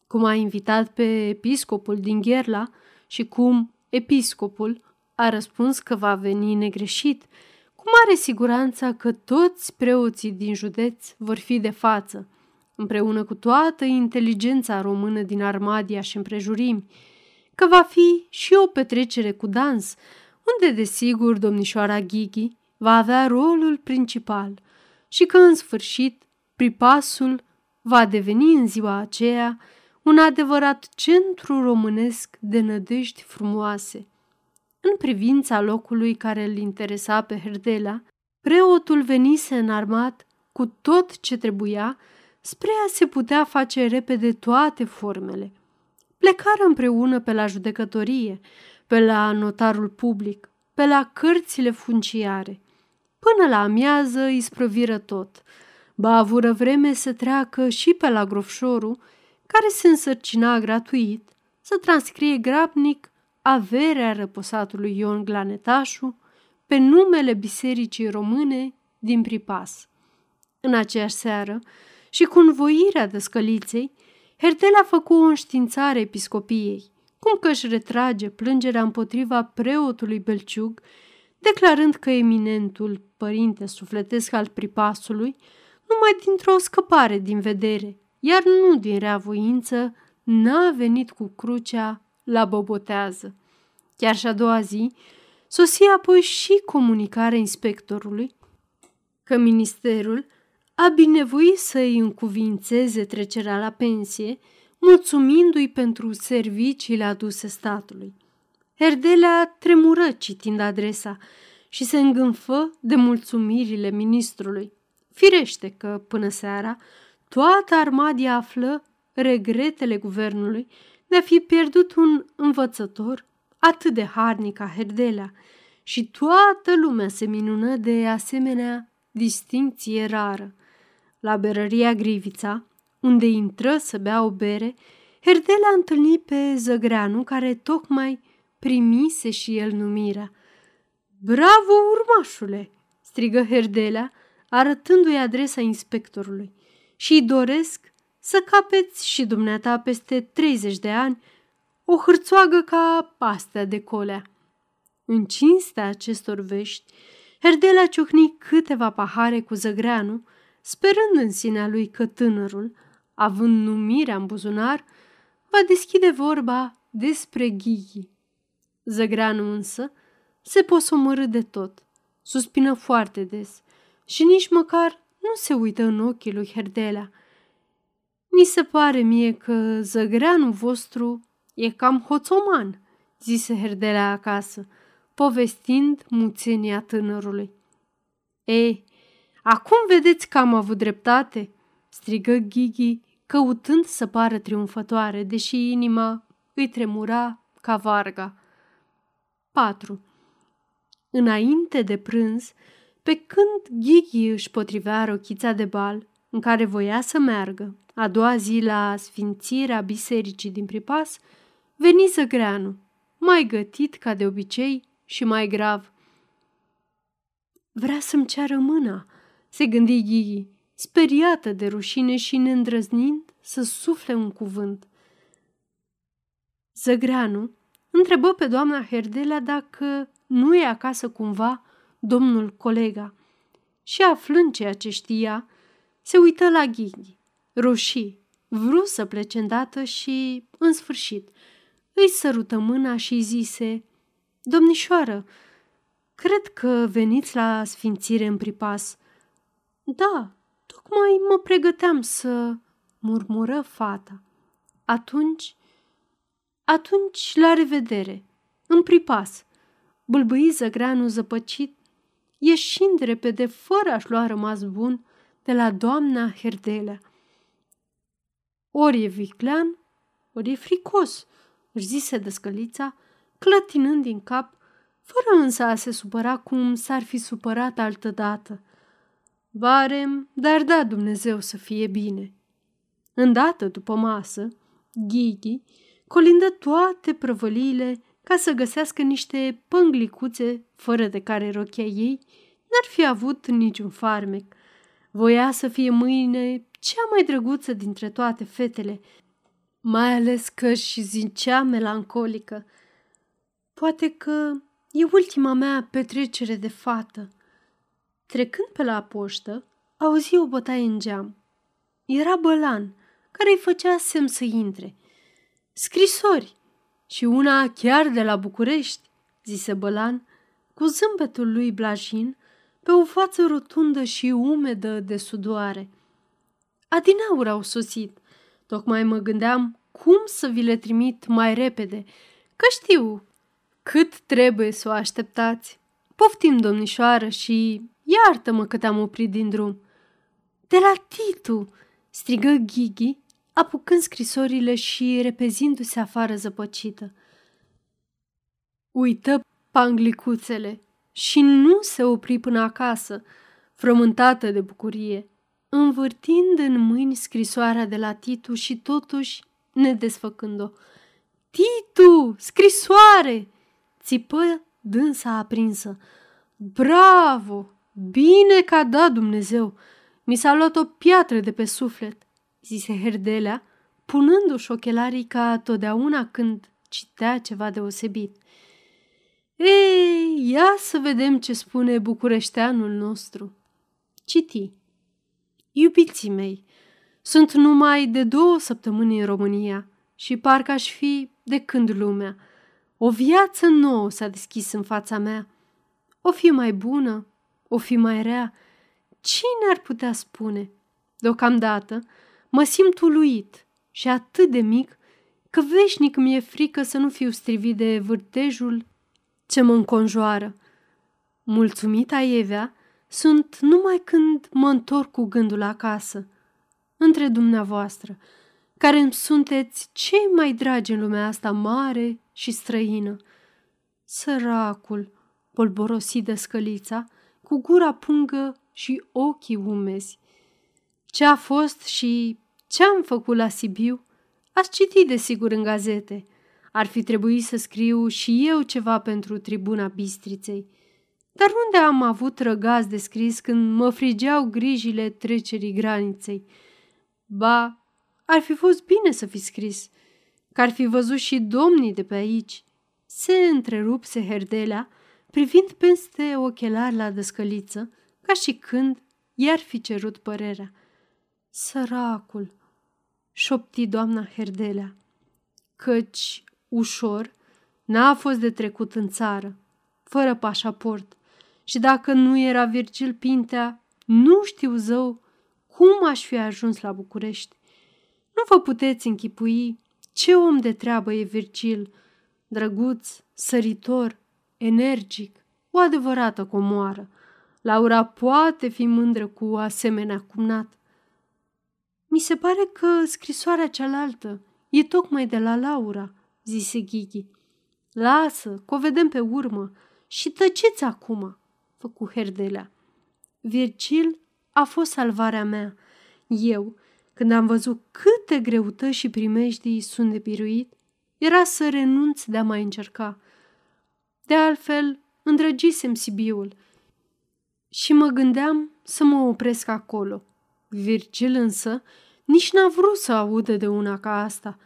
Cum a invitat pe episcopul din Gherla și cum episcopul a răspuns că va veni negreșit, cu mare siguranță că toți preoții din județ vor fi de față, împreună cu toată inteligența română din Armadia și împrejurimi, că va fi și o petrecere cu dans, unde, desigur, domnișoara Ghighi va avea rolul principal și că, în sfârșit, pripasul va deveni în ziua aceea un adevărat centru românesc de nădejdi frumoase. În privința locului care îl interesa pe Herdela, preotul venise înarmat cu tot ce trebuia spre a se putea face repede toate formele. Plecară împreună pe la judecătorie, pe la notarul public, pe la cărțile funciare. Până la amiază îi sprăviră tot. Ba avură vreme să treacă și pe la grofșorul, care se însărcina gratuit să transcrie grabnic averea răposatului Ion Glanetașu pe numele Bisericii Române din Pripas. În aceeași seară, și cu învoirea dăscăliței, Hertel a făcut o înștiințare episcopiei, cum că își retrage plângerea împotriva preotului Belciug, declarând că eminentul părinte sufletesc al pripasului, numai dintr-o scăpare din vedere, iar nu din reavoință, n-a venit cu crucea la bobotează. Chiar și a doua zi, sosi apoi și comunicarea inspectorului că ministerul a binevoit să-i încuvințeze trecerea la pensie, mulțumindu-i pentru serviciile aduse statului. Herdelea tremură citind adresa și se îngânfă de mulțumirile ministrului. Firește că, până seara, toată armadia află regretele guvernului de a fi pierdut un învățător atât de harnic ca Herdelea și toată lumea se minună de asemenea distincție rară. La berăria Grivița, unde intră să bea o bere, Herdela a întâlnit pe Zăgreanu, care tocmai primise și el numirea. Bravo, urmașule!" strigă Herdelea, arătându-i adresa inspectorului. Și doresc să capeți și dumneata peste 30 de ani o hârțoagă ca pastea de colea. În cinstea acestor vești, Herdelea ciocni câteva pahare cu Zăgreanu, sperând în sinea lui că tânărul, având numirea în buzunar, va deschide vorba despre Ghighi. Zăgreanu însă se posomărâ de tot, suspină foarte des și nici măcar nu se uită în ochii lui Herdelea. Mi se pare mie că zăgreanul vostru e cam hoțoman, zise Herdelea acasă, povestind muțenia tânărului. Ei, acum vedeți că am avut dreptate, strigă Ghighi, căutând să pară triumfătoare, deși inima îi tremura ca varga. 4. Înainte de prânz, pe când Ghighi își potrivea rochița de bal, în care voia să meargă, a doua zi la sfințirea bisericii din Pripas, veni Zăgreanu, mai gătit ca de obicei și mai grav. Vrea să-mi ceară mâna, se gândi Ghighi, speriată de rușine și neîndrăznind să sufle un cuvânt. Zăgreanu întrebă pe doamna Herdela dacă nu e acasă cumva domnul colega și aflând ceea ce știa, se uită la Ghighi, roșii, vrut să plece îndată și, în sfârșit, îi sărută mâna și zise, Domnișoară, cred că veniți la sfințire în pripas. Da, tocmai mă pregăteam să... murmură fata. Atunci, atunci, la revedere, în pripas. Bâlbâi zăgreanul zăpăcit, ieșind repede, fără a-și lua rămas bun, de la doamna Herdelea. Ori e viclean, ori e fricos, își zise descălița, clătinând din cap, fără însă a se supăra cum s-ar fi supărat altădată. Barem, dar da Dumnezeu să fie bine. Îndată după masă, Ghighi colindă toate prăvăliile ca să găsească niște pânglicuțe fără de care rochia ei n-ar fi avut niciun farmec. Voia să fie mâine cea mai drăguță dintre toate fetele, mai ales că și zicea melancolică. Poate că e ultima mea petrecere de fată. Trecând pe la poștă, auzi o bătaie în geam. Era Bălan, care îi făcea semn să intre. Scrisori și una chiar de la București, zise Bălan, cu zâmbetul lui blajin pe o față rotundă și umedă de sudoare. Adinaur au sosit. Tocmai mă gândeam cum să vi le trimit mai repede, că știu cât trebuie să o așteptați. Poftim, domnișoară, și iartă-mă că te-am oprit din drum. De la Titu, strigă Ghighi, apucând scrisorile și repezindu-se afară zăpăcită. Uită panglicuțele și nu se opri până acasă, frământată de bucurie, învârtind în mâini scrisoarea de la Titu și totuși nedesfăcând-o. Titu, scrisoare! țipă dânsa aprinsă. Bravo! Bine că a dat Dumnezeu! Mi s-a luat o piatră de pe suflet, zise Herdelea, punându-și ochelarii ca totdeauna când citea ceva deosebit. Ei, ia să vedem ce spune bucureșteanul nostru. Citi. Iubiții mei, sunt numai de două săptămâni în România și parcă aș fi de când lumea. O viață nouă s-a deschis în fața mea. O fi mai bună, o fi mai rea, cine ar putea spune? Deocamdată mă simt uluit și atât de mic că veșnic mi-e frică să nu fiu strivit de vârtejul ce mă înconjoară. Mulțumita Evea sunt numai când mă întorc cu gândul acasă, între dumneavoastră, care îmi sunteți cei mai dragi în lumea asta mare și străină. Săracul, polborosit de scălița, cu gura pungă și ochii umezi. Ce a fost și ce am făcut la Sibiu, ați citit desigur în gazete. Ar fi trebuit să scriu și eu ceva pentru tribuna Bistriței. Dar unde am avut răgaz de scris când mă frigeau grijile trecerii graniței? Ba, ar fi fost bine să fi scris, că ar fi văzut și domnii de pe aici. Se întrerupse Herdelea, privind peste ochelari la descăliță, ca și când i-ar fi cerut părerea. Săracul, șopti doamna Herdelea, căci ușor n-a fost de trecut în țară, fără pașaport, și dacă nu era Virgil Pintea, nu știu zău cum aș fi ajuns la București. Nu vă puteți închipui ce om de treabă e Virgil, drăguț, săritor, energic, o adevărată comoară. Laura poate fi mândră cu asemenea cumnat. Mi se pare că scrisoarea cealaltă e tocmai de la Laura, zise Ghighi. Lasă, că o vedem pe urmă și tăceți acum, făcu Herdelea. Virgil a fost salvarea mea. Eu, când am văzut câte greutăți și primejdii sunt de biruit, era să renunț de a mai încerca. De altfel, îndrăgisem Sibiul și mă gândeam să mă opresc acolo. Virgil însă nici n-a vrut să audă de una ca asta.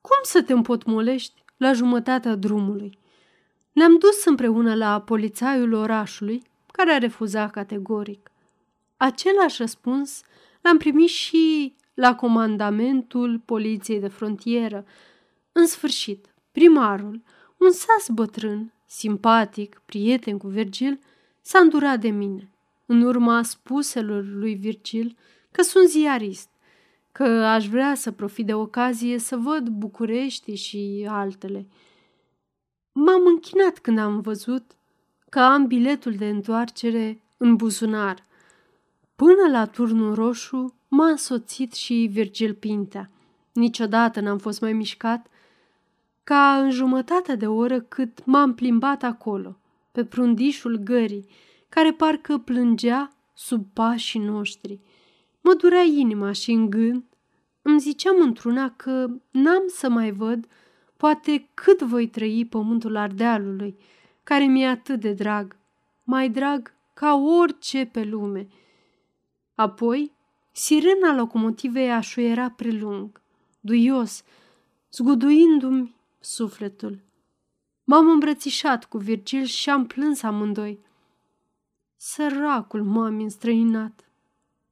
Cum să te împotmolești la jumătatea drumului? Ne-am dus împreună la polițaiul orașului, care a refuzat categoric. Același răspuns l-am primit și la comandamentul poliției de frontieră. În sfârșit, primarul, un sas bătrân, simpatic, prieten cu Virgil, s-a îndurat de mine, în urma spuselor lui Virgil că sunt ziarist, că aș vrea să profit de ocazie să văd București și altele. M-am închinat când am văzut că am biletul de întoarcere în buzunar. Până la turnul roșu m-a însoțit și Virgil Pintea. Niciodată n-am fost mai mișcat ca în jumătate de oră cât m-am plimbat acolo, pe prundișul gării, care parcă plângea sub pașii noștri. Mă durea inima și în gând îmi ziceam într-una că n-am să mai văd poate cât voi trăi pământul Ardealului, care mi-e atât de drag, mai drag ca orice pe lume. Apoi, sirena locomotivei așuiera prelung, duios, zguduindu-mi sufletul. M-am îmbrățișat cu Virgil și am plâns amândoi. Săracul mami înstrăinat,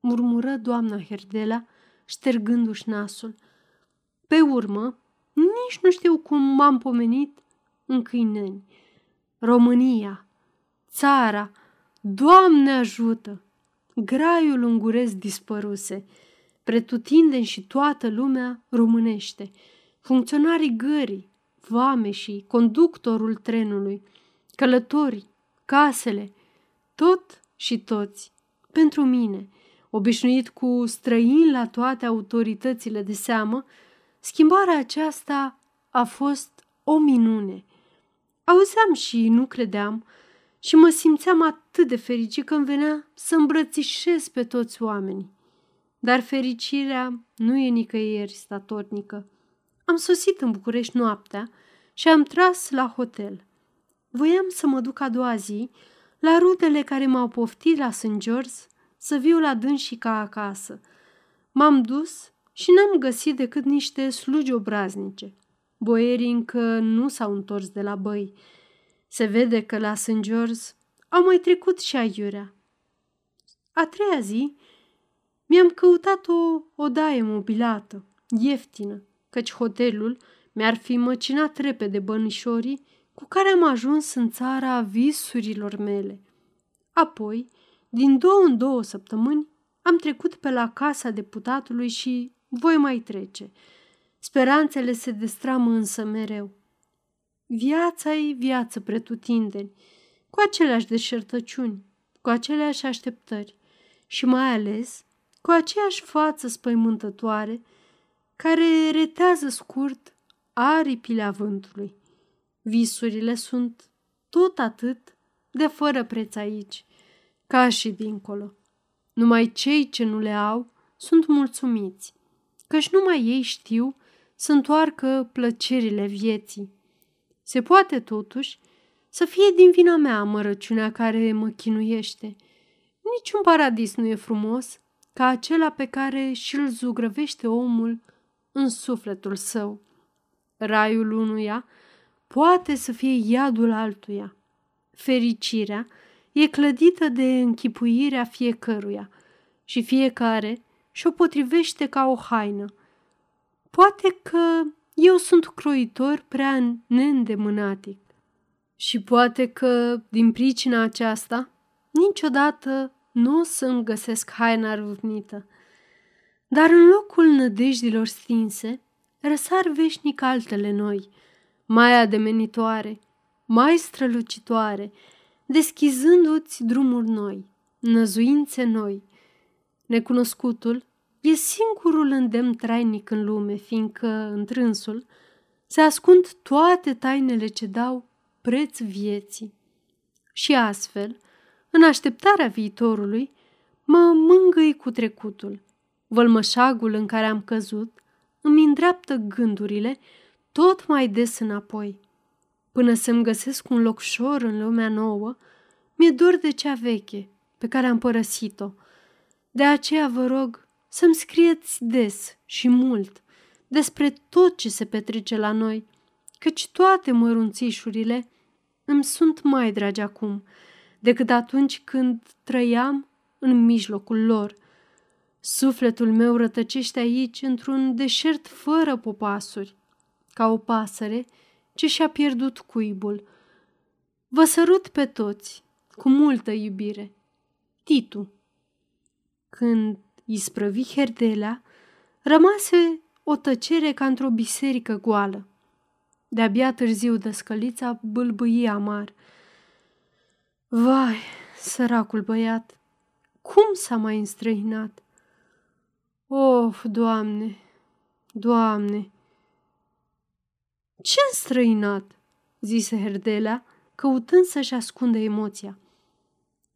murmură doamna Herdela, ștergându-și nasul. Pe urmă, nici nu știu cum m-am pomenit în câineni. România, țara, Doamne ajută! Graiul unguresc dispăruse. Pretutindeni și toată lumea românește. Funcționarii gării, vame și conductorul trenului, călătorii, casele, tot și toți, pentru mine, obișnuit cu străini la toate autoritățile de seamă, schimbarea aceasta a fost o minune. Auzeam și nu credeam și mă simțeam atât de fericit că îmi venea să îmbrățișez pe toți oamenii. Dar fericirea nu e nicăieri statornică. Am sosit în București noaptea și am tras la hotel. Voiam să mă duc a doua zi la rudele care m-au poftit la St. George să viu la dânsii ca acasă. M-am dus și n-am găsit decât niște slugi obraznice. Boierii încă nu s-au întors de la băi. Se vede că la St. George au mai trecut și aiurea. A treia zi mi-am căutat o odaie mobilată, ieftină, căci hotelul mi-ar fi măcinat repede bănișorii cu care am ajuns în țara visurilor mele. Apoi, din două în două săptămâni, am trecut pe la casa deputatului și voi mai trece. Speranțele se destramă însă mereu. Viața e viață pretutindeni, cu aceleași deșertăciuni, cu aceleași așteptări și mai ales cu aceeași față spăimântătoare care retează scurt aripile avântului. Visurile sunt tot atât de fără preț aici, ca și dincolo. Numai cei ce nu le au sunt mulțumiți, căci numai ei știu să întoarcă plăcerile vieții. Se poate totuși să fie din vina mea amărăciunea care mă chinuiește. Niciun paradis nu e frumos ca acela pe care și-l zugrăvește omul în sufletul său. Raiul unuia poate să fie iadul altuia. Fericirea e clădită de închipuirea fiecăruia și fiecare și-o potrivește ca o haină. Poate că eu sunt croitor prea neîndemânatic și poate că, din pricina aceasta, niciodată nu o să-mi găsesc haina râvnită. Dar în locul nădejdilor stinse, răsar veșnic altele noi, mai ademenitoare, mai strălucitoare, deschizându-ți drumuri noi, năzuințe noi. Necunoscutul e singurul îndemn trainic în lume, fiindcă, întrânsul, se ascund toate tainele ce dau preț vieții. Și astfel, în așteptarea viitorului, mă mângâi cu trecutul. Vălmășagul în care am căzut îmi îndreaptă gândurile tot mai des înapoi. Până să-mi găsesc un locșor în lumea nouă, mi-e dor de cea veche, pe care am părăsit-o. De aceea vă rog să-mi scrieți des și mult despre tot ce se petrece la noi, căci toate mărunțișurile îmi sunt mai dragi acum decât atunci când trăiam în mijlocul lor. Sufletul meu rătăcește aici într-un deșert fără popasuri, ca o pasăre ce și-a pierdut cuibul. Vă sărut pe toți, cu multă iubire. Titu Când isprăvi herdelea, rămase o tăcere ca într-o biserică goală. De-abia târziu dăscălița bâlbâie amar. Vai, săracul băiat, cum s-a mai înstrăinat? Of, Doamne, Doamne! Ce înstrăinat? zise Herdelea, căutând să-și ascundă emoția.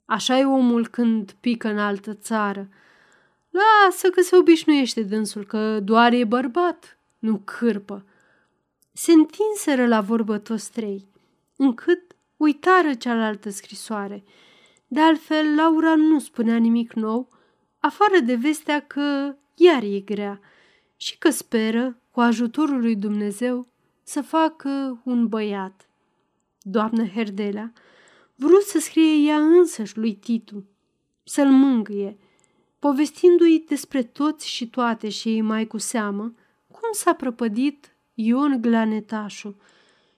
Așa e omul când pică în altă țară – Lasă că se obișnuiește dânsul, că doar e bărbat, nu cârpă. Se întinseră la vorbă toți trei, încât uitară cealaltă scrisoare. De altfel, Laura nu spunea nimic nou, afară de vestea că iar e grea și că speră, cu ajutorul lui Dumnezeu, să facă un băiat. Doamnă Herdelea, vrut să scrie ea însăși lui Titu, să-l mângâie, povestindu-i despre toți și toate și mai cu seamă cum s-a prăpădit Ion Glanetașu,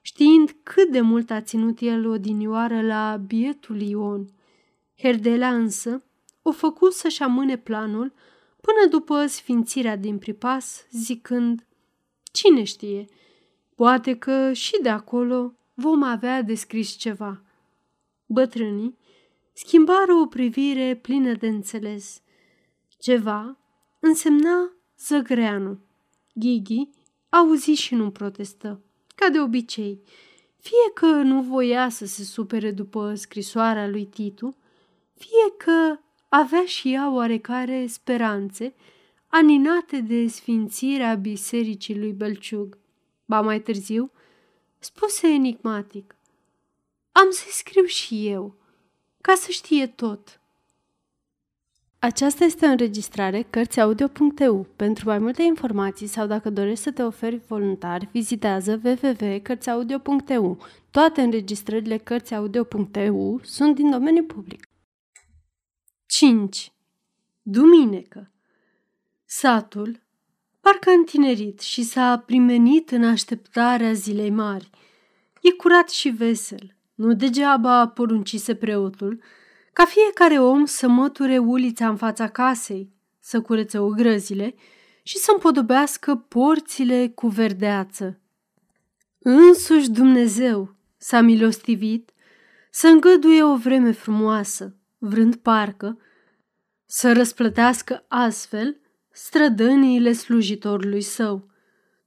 știind cât de mult a ținut el odinioară la bietul Ion. Herdelea însă o făcut să-și amâne planul până după sfințirea din pripas, zicând, Cine știe, poate că și de acolo vom avea descris ceva. Bătrânii schimbară o privire plină de înțeles. Ceva însemna zăgreanu. Ghighi auzi și nu protestă, ca de obicei. Fie că nu voia să se supere după scrisoarea lui Titu, fie că avea și ea oarecare speranțe aninate de sfințirea bisericii lui Belciug. Ba mai târziu, spuse enigmatic, am să scriu și eu, ca să știe tot. Aceasta este o înregistrare Cărțiaudio.eu. Pentru mai multe informații sau dacă dorești să te oferi voluntar, vizitează www.cărțiaudio.eu. Toate înregistrările Cărțiaudio.eu sunt din domeniu public. 5. Duminică Satul parcă a întinerit și s-a primenit în așteptarea zilei mari. E curat și vesel. Nu degeaba poruncise preotul ca fiecare om să măture ulița în fața casei, să curețe ogrăzile și să împodobească porțile cu verdeață. Însuși Dumnezeu s-a milostivit să îngăduie o vreme frumoasă, vrând parcă să răsplătească astfel strădăniile slujitorului său.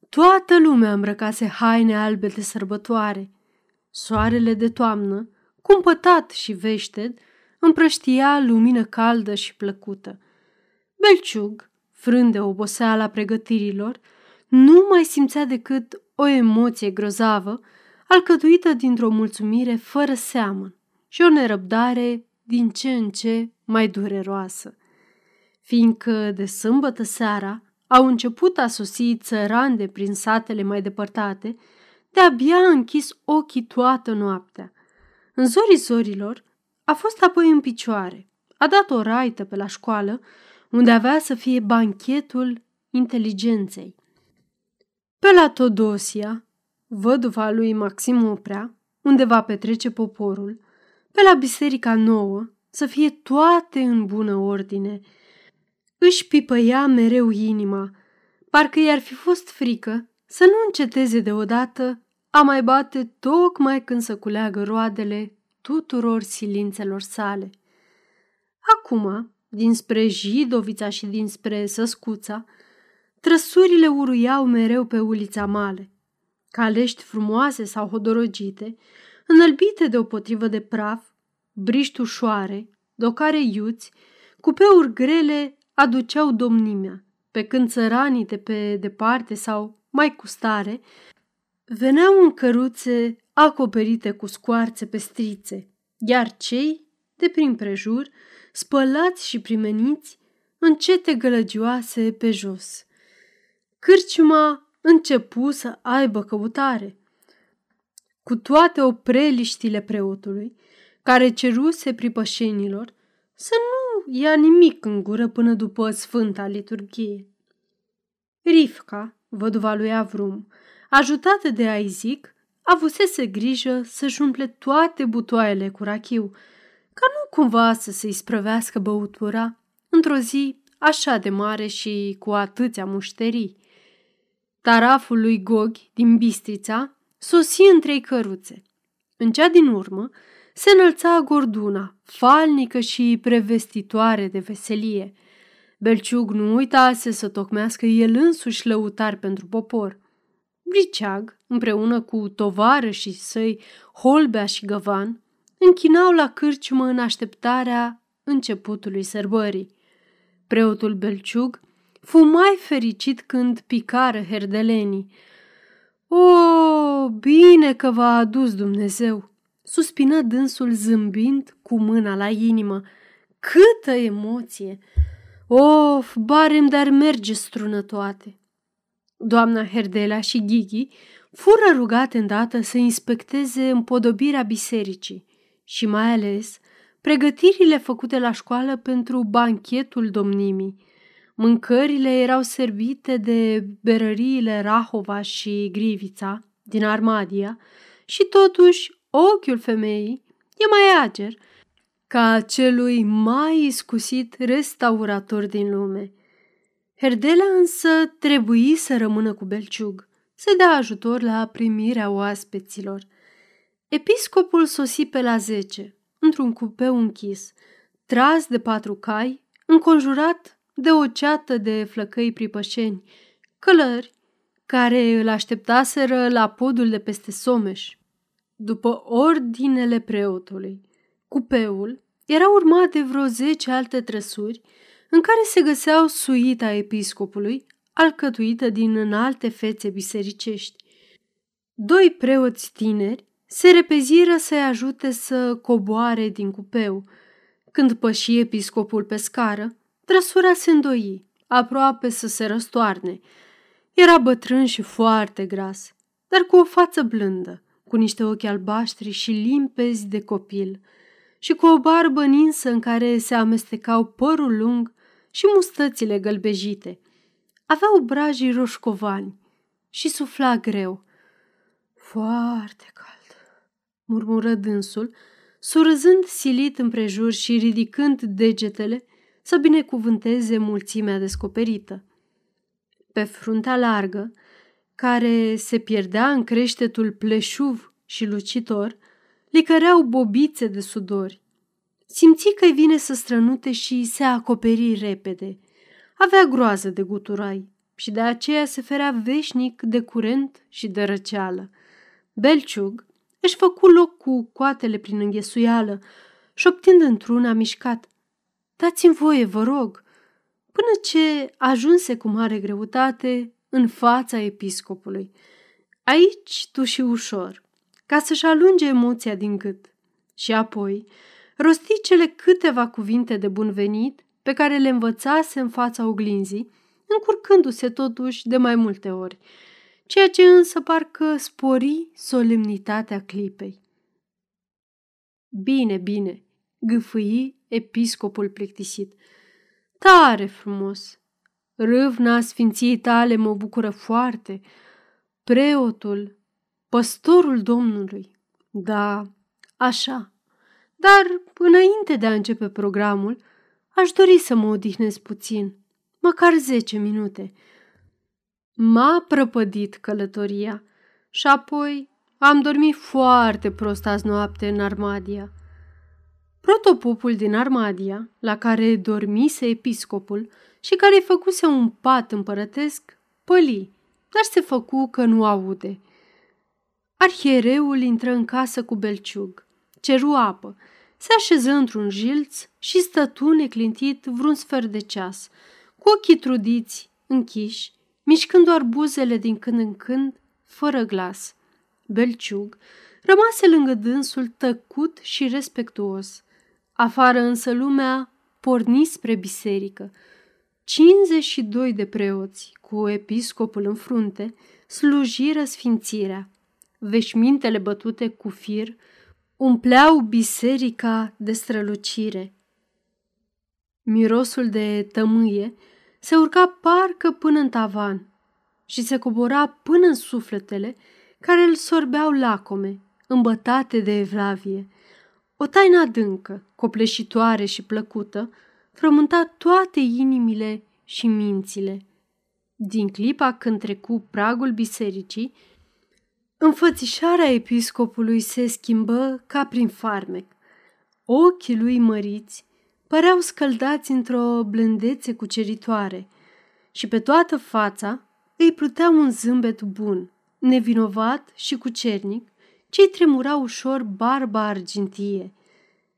Toată lumea îmbrăcase haine albe de sărbătoare. Soarele de toamnă, cumpătat și veșted, împrăștia lumină caldă și plăcută. Belciug, frând de oboseala pregătirilor, nu mai simțea decât o emoție grozavă, alcătuită dintr-o mulțumire fără seamă și o nerăbdare din ce în ce mai dureroasă. Fiindcă de sâmbătă seara au început a sosi țărande prin satele mai depărtate, de-abia a închis ochii toată noaptea. În zorii zorilor a fost apoi în picioare, a dat o raită pe la școală, unde avea să fie banchetul inteligenței. Pe la Todosia, văduva lui Maxim Oprea, unde va petrece poporul, pe la Biserica Nouă, să fie toate în bună ordine. Își pipăia mereu inima, parcă i-ar fi fost frică să nu înceteze deodată a mai bate tocmai când să culeagă roadele tuturor silințelor sale. Acum, dinspre Jidovița și dinspre Săscuța, trăsurile uruiau mereu pe ulița male. Calești frumoase sau hodorogite, înălbite de o potrivă de praf, briști ușoare, docare iuți, cupeuri grele aduceau domnimea, pe când țăranii de pe departe sau mai cu stare veneau în căruțe acoperite cu scoarțe pestrițe, iar cei de prin prejur, spălați și primeniți, încete gălăgioase pe jos. Cârciuma începu să aibă căutare. Cu toate opreliștile preotului, care ceruse pripășenilor să nu ia nimic în gură până după Sfânta Liturghie. Rifca, văduva lui Avrum, ajutată de Aizic, avusese grijă să-și umple toate butoaiele cu rachiu, ca nu cumva să se isprăvească băutura într-o zi așa de mare și cu atâția mușterii. Taraful lui Gog din Bistrița sosi în trei căruțe. În cea din urmă se înălța gorduna, falnică și prevestitoare de veselie. Belciug nu uitase să tocmească el însuși lăutar pentru popor. Briceag, împreună cu tovarășii săi, Holbea și Găvan, închinau la cârciumă în așteptarea începutului sărbării. Preotul Belciug fu mai fericit când picară herdelenii. O, bine că v-a adus Dumnezeu! Suspină dânsul zâmbind cu mâna la inimă. Câtă emoție! Of, barem dar merge strună toate! Doamna Herdela și Ghighi fură rugate îndată să inspecteze împodobirea bisericii și mai ales pregătirile făcute la școală pentru banchetul domnimii. Mâncările erau servite de berăriile Rahova și Grivița din Armadia și totuși ochiul femeii e mai ager ca celui mai iscusit restaurator din lume. Herdela însă trebuie să rămână cu belciug, să dea ajutor la primirea oaspeților. Episcopul sosi pe la zece, într-un cupeu închis, tras de patru cai, înconjurat de o ceată de flăcăi pripășeni, călări care îl așteptaseră la podul de peste Someș. După ordinele preotului, cupeul era urmat de vreo zece alte trăsuri în care se găseau suita episcopului, alcătuită din înalte fețe bisericești. Doi preoți tineri se repeziră să-i ajute să coboare din cupeu. Când păși episcopul pe scară, trăsura se îndoi, aproape să se răstoarne. Era bătrân și foarte gras, dar cu o față blândă, cu niște ochi albaștri și limpezi de copil și cu o barbă ninsă în care se amestecau părul lung și mustățile gălbejite. Avea obrajii roșcovani și sufla greu. Foarte cald, murmură dânsul, surâzând silit împrejur și ridicând degetele să binecuvânteze mulțimea descoperită. Pe fruntea largă, care se pierdea în creștetul pleșuv și lucitor, licăreau bobițe de sudori. Simți că-i vine să strănute și se acoperi repede. Avea groază de guturai și de aceea se ferea veșnic de curent și de răceală. Belciug își făcu loc cu coatele prin înghesuială, șoptind într-una mișcat. Dați-mi voie, vă rog, până ce ajunse cu mare greutate în fața episcopului. Aici tu și ușor, ca să-și alunge emoția din gât. Și apoi rosti cele câteva cuvinte de bun venit pe care le învățase în fața oglinzii, încurcându-se totuși de mai multe ori, ceea ce însă parcă spori solemnitatea clipei. Bine, bine, gâfâi episcopul plictisit. Tare frumos! Râvna sfinției tale mă bucură foarte. Preotul, păstorul Domnului. Da, așa. Dar, înainte de a începe programul, aș dori să mă odihnesc puțin, măcar zece minute. M-a prăpădit călătoria și apoi am dormit foarte prost azi noapte în Armadia. Protopopul din Armadia, la care dormise episcopul și care îi făcuse un pat împărătesc, păli, dar se făcu că nu aude. Arhiereul intră în casă cu belciug, ceru apă, se așeză într-un jilț și stătu neclintit vreun sfert de ceas, cu ochii trudiți, închiși, mișcând doar buzele din când în când, fără glas. Belciug rămase lângă dânsul tăcut și respectuos – Afară însă lumea porni spre biserică. 52 de preoți, cu episcopul în frunte, slujiră sfințirea. Veșmintele bătute cu fir umpleau biserica de strălucire. Mirosul de tămâie se urca parcă până în tavan și se cobora până în sufletele care îl sorbeau lacome, îmbătate de evlavie – o taină adâncă, copleșitoare și plăcută, frământa toate inimile și mințile. Din clipa când trecu pragul bisericii, înfățișarea episcopului se schimbă ca prin farmec. Ochii lui măriți păreau scăldați într-o blândețe cuceritoare și pe toată fața îi plutea un zâmbet bun, nevinovat și cucernic, ce tremura ușor barba argintie.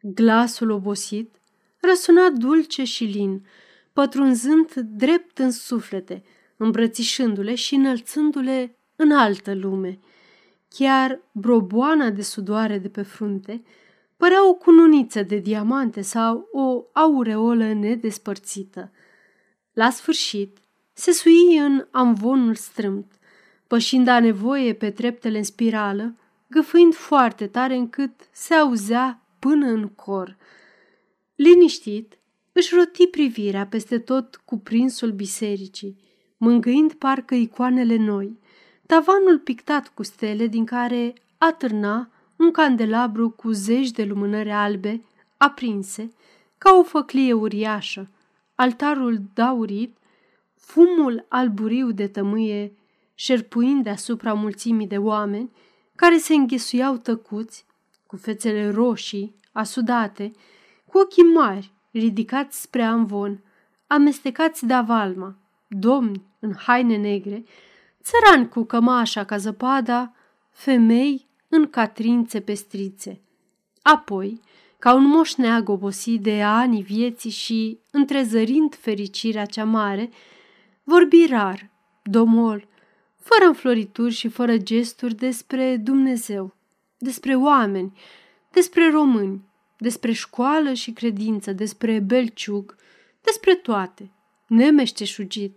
Glasul obosit răsuna dulce și lin, pătrunzând drept în suflete, îmbrățișându-le și înălțându-le în altă lume. Chiar broboana de sudoare de pe frunte părea o cununiță de diamante sau o aureolă nedespărțită. La sfârșit, se sui în amvonul strâmt, pășind a nevoie pe treptele în spirală, găfâind foarte tare încât se auzea până în cor. Liniștit, își roti privirea peste tot cuprinsul bisericii, mângâind parcă icoanele noi, tavanul pictat cu stele din care atârna un candelabru cu zeci de lumânări albe aprinse, ca o făclie uriașă, altarul daurit, fumul alburiu de tămâie șerpuind deasupra mulțimii de oameni care se înghesuiau tăcuți, cu fețele roșii, asudate, cu ochii mari, ridicați spre amvon, amestecați de avalma, domni în haine negre, țărani cu cămașa ca zăpada, femei în catrințe pestrițe. Apoi, ca un moșneag obosit de ani vieții și întrezărind fericirea cea mare, vorbi rar, domol, fără înflorituri și fără gesturi despre Dumnezeu, despre oameni, despre români, despre școală și credință, despre belciug, despre toate, nemeșteșugit,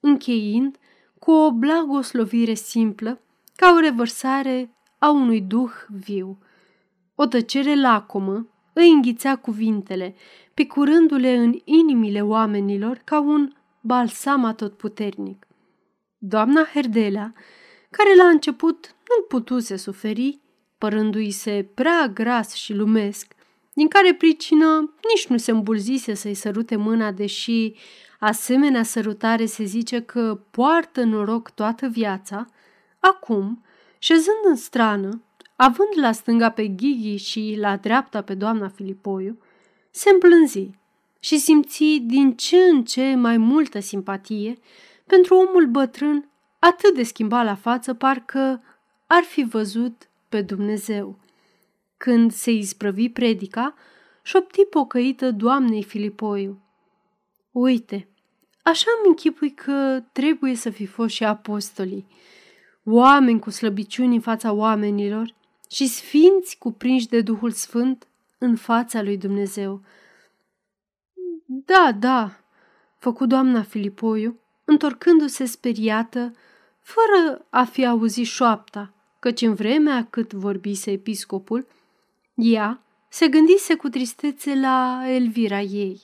încheind cu o blagoslovire simplă, ca o revărsare a unui duh viu. O tăcere lacomă îi înghițea cuvintele, picurându-le în inimile oamenilor ca un balsam atotputernic. Doamna Herdelea, care la început nu putuse suferi, părându-i se prea gras și lumesc, din care pricină nici nu se îmbulzise să-i sărute mâna, deși asemenea sărutare se zice că poartă noroc toată viața, acum, șezând în strană, având la stânga pe Ghighi și la dreapta pe doamna Filipoiu, se împlânzi și simți din ce în ce mai multă simpatie pentru omul bătrân atât de schimbat la față, parcă ar fi văzut pe Dumnezeu. Când se izprăvi predica, șopti pocăită doamnei Filipoiu. Uite, așa mi închipui că trebuie să fi fost și apostolii, oameni cu slăbiciuni în fața oamenilor și sfinți cuprinși de Duhul Sfânt în fața lui Dumnezeu. Da, da, făcu doamna Filipoiu, întorcându-se speriată, fără a fi auzit șoapta, căci în vremea cât vorbise episcopul, ea se gândise cu tristețe la Elvira ei,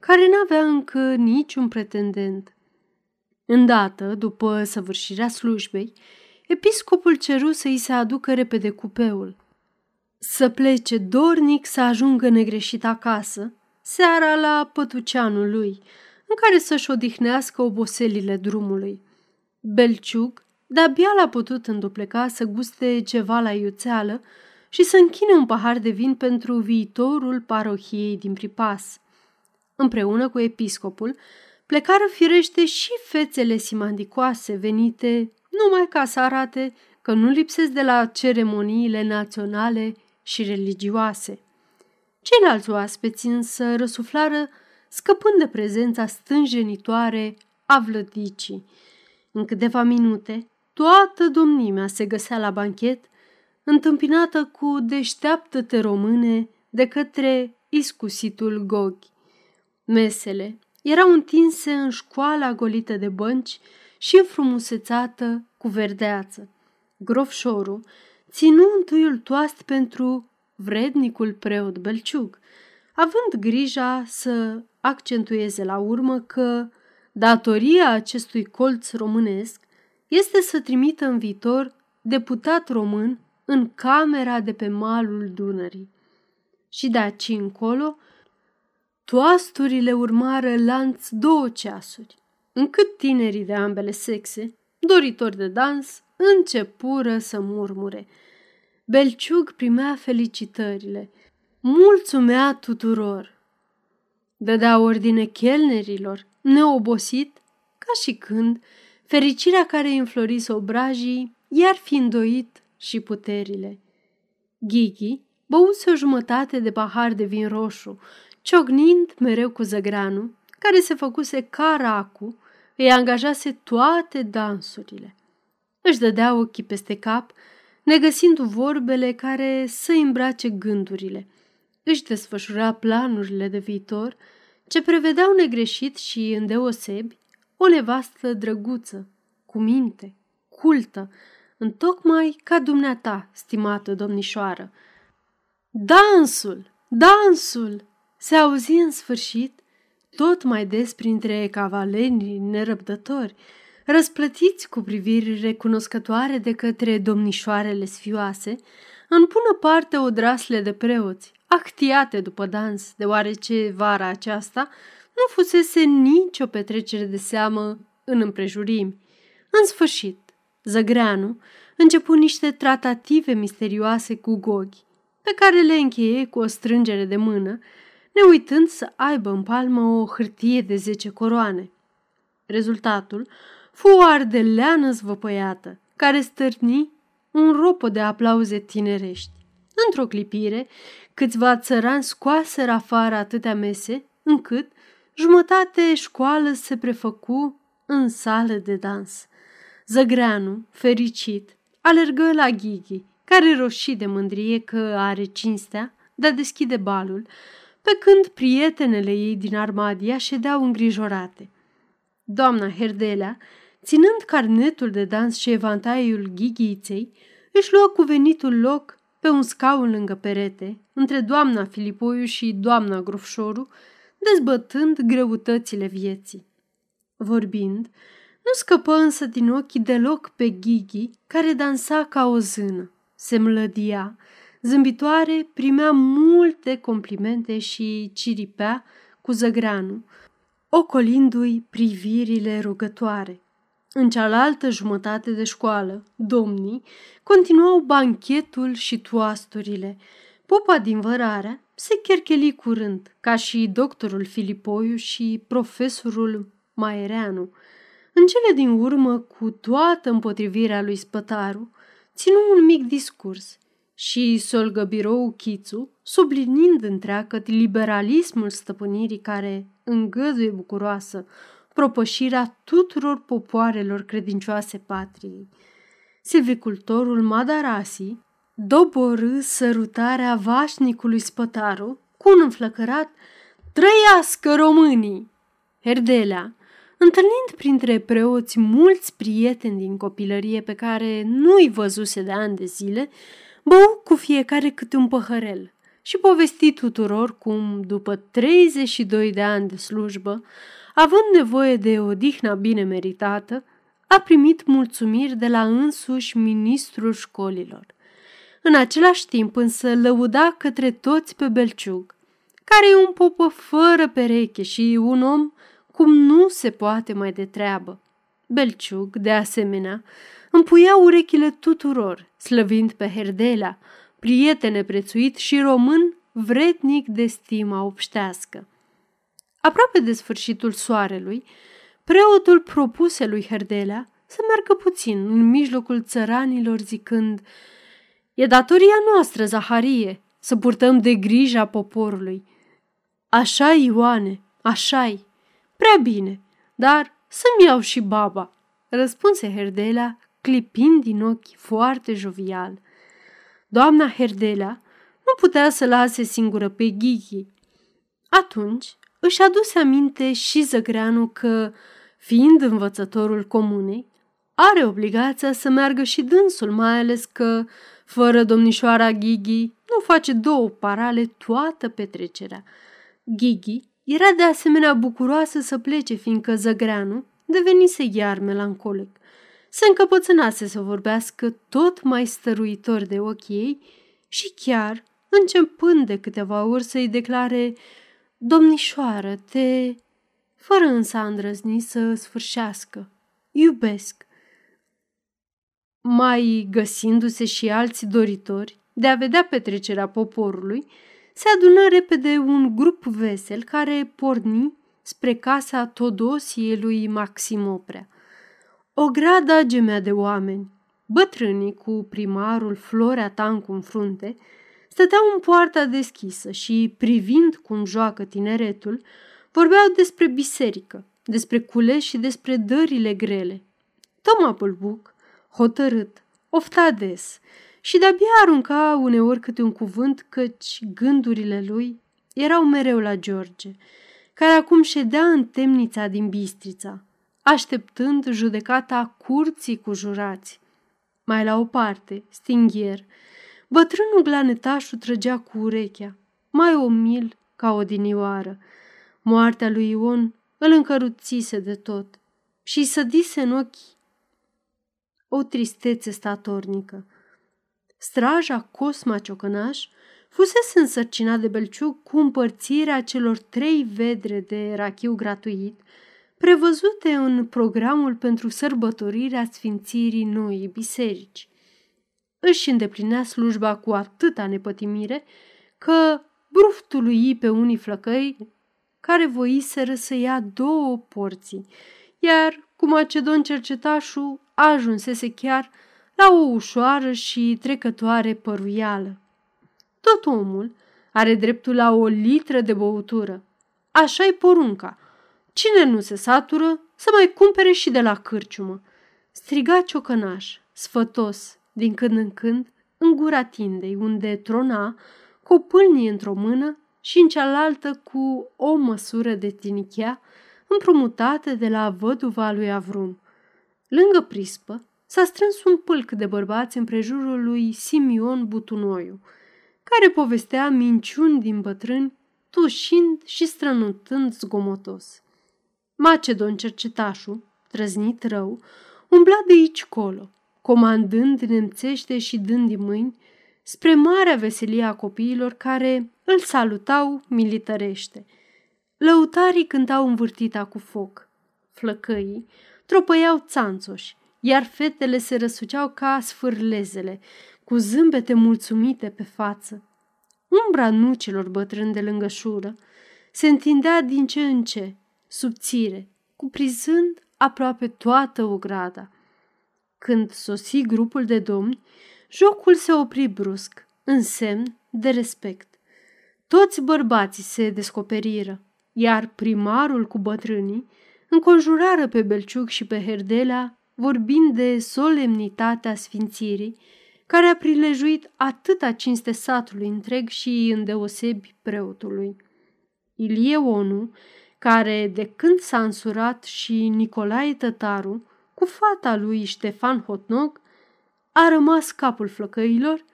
care n-avea încă niciun pretendent. Îndată, după săvârșirea slujbei, episcopul ceru să îi se aducă repede cupeul. Să plece dornic să ajungă negreșit acasă, seara la pătuceanul lui, în care să-și odihnească oboselile drumului. Belciug de-abia l-a putut îndupleca să guste ceva la iuțeală și să închine un pahar de vin pentru viitorul parohiei din Pripas. Împreună cu episcopul, plecară firește și fețele simandicoase venite numai ca să arate că nu lipsesc de la ceremoniile naționale și religioase. Ceilalți oaspeți însă răsuflară scăpând de prezența stânjenitoare a vlădicii. În câteva minute, toată domnimea se găsea la banchet, întâmpinată cu deșteaptă-te române de către iscusitul Goghi. Mesele erau întinse în școala golită de bănci și înfrumusețată cu verdeață. Grofșorul ținu întâiul toast pentru vrednicul preot Belciug, având grija să accentueze la urmă că datoria acestui colț românesc este să trimită în viitor deputat român în camera de pe malul Dunării. Și de aici încolo, toasturile urmară lanț două ceasuri, încât tinerii de ambele sexe, doritori de dans, începură să murmure. Belciug primea felicitările, mulțumea tuturor, dădea ordine chelnerilor, neobosit, ca și când fericirea care îi înflorise obrajii i-ar fi îndoit și puterile. Ghighi băuse o jumătate de pahar de vin roșu, ciognind mereu cu zăgranul, care se făcuse caracu, îi angajase toate dansurile. Își dădea ochii peste cap, negăsind vorbele care să îmbrace gândurile. Își desfășura planurile de viitor, ce prevedeau negreșit și îndeosebi o nevastă drăguță, cu minte, cultă, întocmai ca dumneata, stimată domnișoară. Dansul! Dansul! Se auzi în sfârșit tot mai des printre cavalenii nerăbdători, răsplătiți cu priviri recunoscătoare de către domnișoarele sfioase, în pună parte odrasle de preoți, actiate după dans, deoarece vara aceasta nu fusese nicio petrecere de seamă în împrejurimi. În sfârșit, Zăgreanu începu niște tratative misterioase cu Goghi, pe care le încheie cu o strângere de mână, ne uitând să aibă în palmă o hârtie de zece coroane. Rezultatul fu o ardeleană zvăpăiată, care stârni un ropo de aplauze tinerești. Într-o clipire, câțiva țărani scoaseră afară atâtea mese, încât jumătate școală se prefăcu în sală de dans. Zăgreanu, fericit, alergă la Ghighi, care roșii de mândrie că are cinstea de a deschide balul, pe când prietenele ei din Armadia ședeau îngrijorate. Doamna Herdelea, ținând carnetul de dans și evantaiul ghighiței, își luă cuvenitul loc pe un scaun lângă perete, între doamna Filipoiu și doamna Grofșoru, dezbătând greutățile vieții. Vorbind, nu scăpă însă din ochii deloc pe Ghighi, care dansa ca o zână. Se mlădia, zâmbitoare, primea multe complimente și ciripea cu zăgreanu, ocolindu-i privirile rugătoare. În cealaltă jumătate de școală, domnii continuau banchetul și toasturile. Popa din Vărarea se chercheli curând, ca și doctorul Filipoiu și profesorul Maereanu. În cele din urmă, cu toată împotrivirea lui Spătaru, ținu un mic discurs și solgă birou Chițu, sublinind întreagăt liberalismul stăpânirii care îngăduie bucuroasă propășirea tuturor popoarelor credincioase patriei. Silvicultorul Madarasi doborâ sărutarea vașnicului Spătaru cu un înflăcărat Trăiască românii! Herdelea, întâlnind printre preoți mulți prieteni din copilărie pe care nu-i văzuse de ani de zile, bău cu fiecare câte un păhărel și povesti tuturor cum, după 32 de ani de slujbă, având nevoie de odihna bine meritată, a primit mulțumiri de la însuși ministrul școlilor. În același timp însă lăuda către toți pe Belciug, care e un popă fără pereche și un om cum nu se poate mai de treabă. Belciug, de asemenea, împuia urechile tuturor, slăvind pe Herdela, prietene prețuit și român vrednic de stima obștească. Aproape de sfârșitul soarelui, preotul propuse lui Herdelea să meargă puțin în mijlocul țăranilor zicând E datoria noastră, Zaharie, să purtăm de grija poporului. așa Ioane, așa-i. Prea bine, dar să-mi iau și baba, răspunse Herdelea, clipind din ochi foarte jovial. Doamna Herdelea nu putea să lase singură pe Ghighi. Atunci își aduse aminte și Zăgreanu că, fiind învățătorul comunei, are obligația să meargă și dânsul, mai ales că, fără domnișoara Ghighi, nu face două parale toată petrecerea. Ghighi era de asemenea bucuroasă să plece, fiindcă Zăgreanu devenise iar melancolic. Se încăpățânase să vorbească tot mai stăruitor de ochii ei și chiar, începând de câteva ori să-i declare Domnișoară, te... Fără însă a îndrăzni să sfârșească. Iubesc. Mai găsindu-se și alți doritori de a vedea petrecerea poporului, se adună repede un grup vesel care porni spre casa Todosiei lui Maxim Oprea. O grada gemea de oameni, bătrânii cu primarul Florea Tancu în frunte, stăteau în poarta deschisă și, privind cum joacă tineretul, Vorbeau despre biserică, despre culeși și despre dările grele. Toma Bulbuc, hotărât, ofta des și de-abia arunca uneori câte un cuvânt, căci gândurile lui erau mereu la George, care acum ședea în temnița din Bistrița, așteptând judecata curții cu jurați. Mai la o parte, stinghier, bătrânul glanetașul trăgea cu urechea, mai omil ca o dinioară. Moartea lui Ion îl încăruțise de tot și sădise în ochi o tristețe statornică. Straja Cosma Ciocănaș fusese însărcinat de Belciug cu împărțirea celor trei vedre de rachiu gratuit, prevăzute în programul pentru sărbătorirea sfințirii noii biserici. Își îndeplinea slujba cu atâta nepătimire că bruftului pe unii flăcăi care voiseră să ia două porții, iar cu Macedon cercetașul ajunsese chiar la o ușoară și trecătoare păruială. Tot omul are dreptul la o litră de băutură. Așa-i porunca. Cine nu se satură, să mai cumpere și de la cârciumă. Striga ciocănaș, sfătos, din când în când, în gura tindei, unde trona, cu o pâlnie într-o mână și în cealaltă cu o măsură de tinichea împrumutată de la văduva lui Avrum. Lângă prispă s-a strâns un pâlc de bărbați împrejurul lui Simion Butunoiu, care povestea minciuni din bătrâni, tușind și strănutând zgomotos. Macedon cercetașul, trăznit rău, umbla de aici colo, comandând nemțește și dând din mâini, spre marea veselie a copiilor care îl salutau militărește. Lăutarii cântau învârtita cu foc. Flăcăii tropăiau țanțoși, iar fetele se răsuceau ca sfârlezele, cu zâmbete mulțumite pe față. Umbra nucilor bătrâni de lângă șură se întindea din ce în ce, subțire, cuprizând aproape toată ograda. Când sosi grupul de domni, jocul se opri brusc, în semn de respect. Toți bărbații se descoperiră, iar primarul cu bătrânii înconjurară pe Belciuc și pe Herdelea, vorbind de solemnitatea sfințirii, care a prilejuit atâta cinste satului întreg și îndeosebi preotului. Ilie Onu, care de când s-a însurat și Nicolae Tătaru, cu fata lui Ștefan Hotnog, a rămas capul flăcăilor,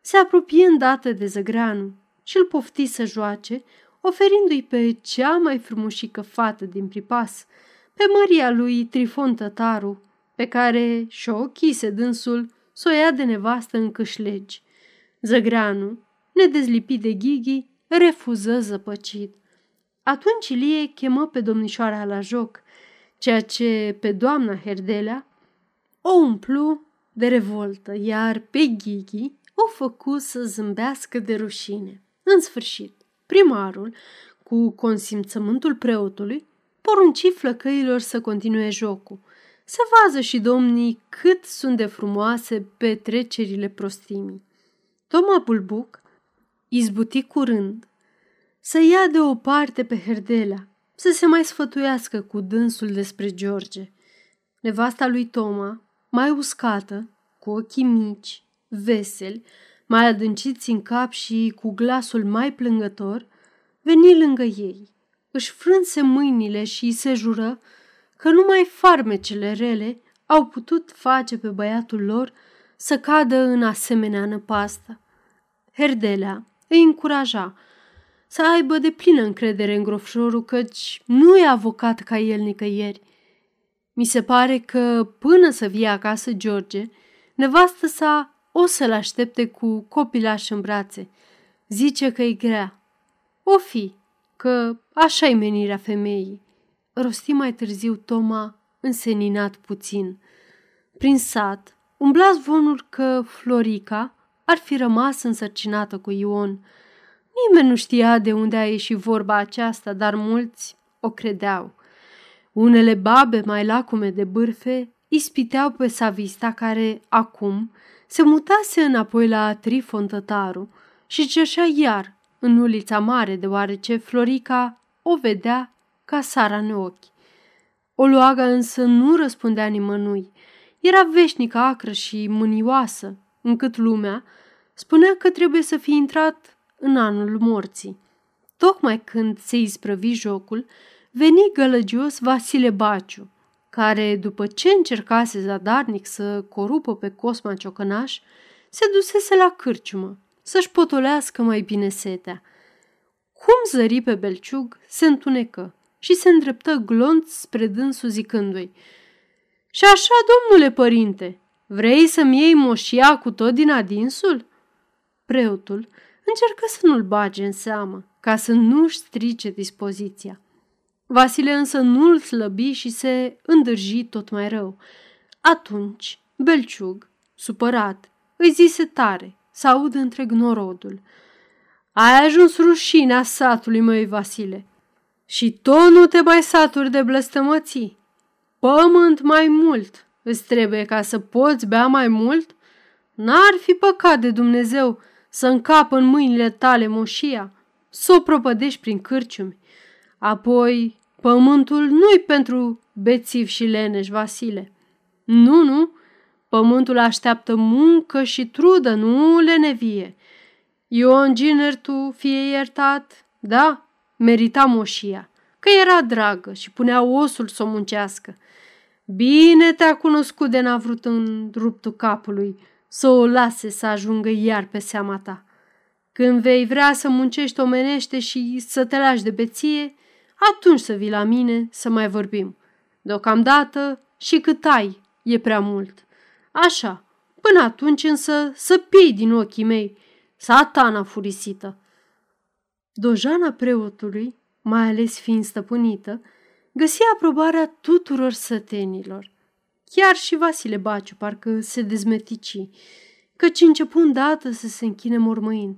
se apropie îndată de Zăgreanu și îl pofti să joace, oferindu-i pe cea mai frumușică fată din pripas, pe Maria lui Trifon Tătaru, pe care și-o ochise dânsul să o ia de nevastă în câșlegi. Zăgreanu, nedezlipit de Ghighi, refuză zăpăcit. Atunci Ilie chemă pe domnișoara la joc, ceea ce pe doamna Herdelea o umplu de revoltă, iar pe Ghighi o făcu să zâmbească de rușine. În sfârșit, primarul, cu consimțământul preotului, porunci flăcăilor să continue jocul. Să vază și domnii cât sunt de frumoase petrecerile prostimii. Toma Bulbuc izbuti curând să ia de o parte pe Herdelea, să se mai sfătuiască cu dânsul despre George. Nevasta lui Toma, mai uscată, cu ochii mici, veseli, mai adânciți în cap și cu glasul mai plângător, veni lângă ei, își frânse mâinile și se jură că numai farmecele rele au putut face pe băiatul lor să cadă în asemenea năpastă. Herdelea îi încuraja să aibă de plină încredere în grofșorul, căci nu e avocat ca el nicăieri. Mi se pare că până să vie acasă George, nevastă sa o să-l aștepte cu copilaș în brațe. Zice că e grea. O fi, că așa-i menirea femeii. Rosti mai târziu Toma, înseninat puțin. Prin sat, umbla zvonul că Florica ar fi rămas însărcinată cu Ion. Nimeni nu știa de unde a ieșit vorba aceasta, dar mulți o credeau. Unele babe mai lacume de bârfe ispiteau pe Savista care, acum, se mutase înapoi la Trifon Tătaru și cerșea iar în ulița mare, deoarece Florica o vedea ca Sara în ochi. Oluaga însă nu răspundea nimănui. Era veșnică acră și mânioasă, încât lumea spunea că trebuie să fie intrat în anul morții. Tocmai când se isprăvi jocul, veni gălăgios Vasile Baciu, care, după ce încercase zadarnic să corupă pe Cosma Ciocănaș, se dusese la cârciumă să-și potolească mai bine setea. Cum zări pe belciug, se întunecă și se îndreptă glonț spre dânsul zicându-i Și așa, domnule părinte, vrei să-mi iei moșia cu tot din adinsul?" Preotul încercă să nu-l bage în seamă, ca să nu-și strice dispoziția. Vasile însă nu-l slăbi și se îndârji tot mai rău. Atunci, Belciug, supărat, îi zise tare, să aud întreg norodul. Ai ajuns rușinea satului, măi, Vasile. Și tot nu te mai saturi de blăstămății. Pământ mai mult îți trebuie ca să poți bea mai mult? N-ar fi păcat de Dumnezeu să încapă în mâinile tale moșia, să o propădești prin cârciumi. Apoi, pământul nu-i pentru bețiv și leneș, Vasile. Nu, nu, pământul așteaptă muncă și trudă, nu lenevie. Ion Ginertu, fie iertat, da, merita moșia, că era dragă și punea osul să o muncească. Bine te-a cunoscut de n-a vrut în ruptul capului să o lase să ajungă iar pe seama ta. Când vei vrea să muncești omenește și să te lași de beție, atunci să vii la mine să mai vorbim. Deocamdată și cât ai e prea mult. Așa, până atunci însă să pii din ochii mei, satana furisită. Dojana preotului, mai ales fiind stăpânită, găsia aprobarea tuturor sătenilor. Chiar și Vasile Baciu parcă se dezmetici, căci începu îndată să se închine mormăind.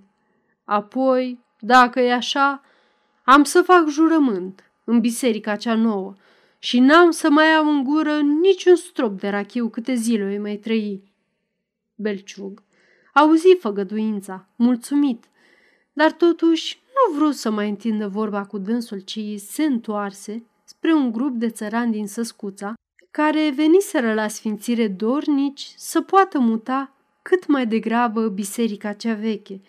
Apoi, dacă e așa, am să fac jurământ în biserica cea nouă și n-am să mai am în gură niciun strop de rachiu câte zile îi mai trăi. Belciug auzi făgăduința, mulțumit, dar totuși nu vrut să mai întindă vorba cu dânsul, ci se întoarse spre un grup de țărani din Săscuța, care veniseră la sfințire dornici să poată muta cât mai degrabă biserica cea veche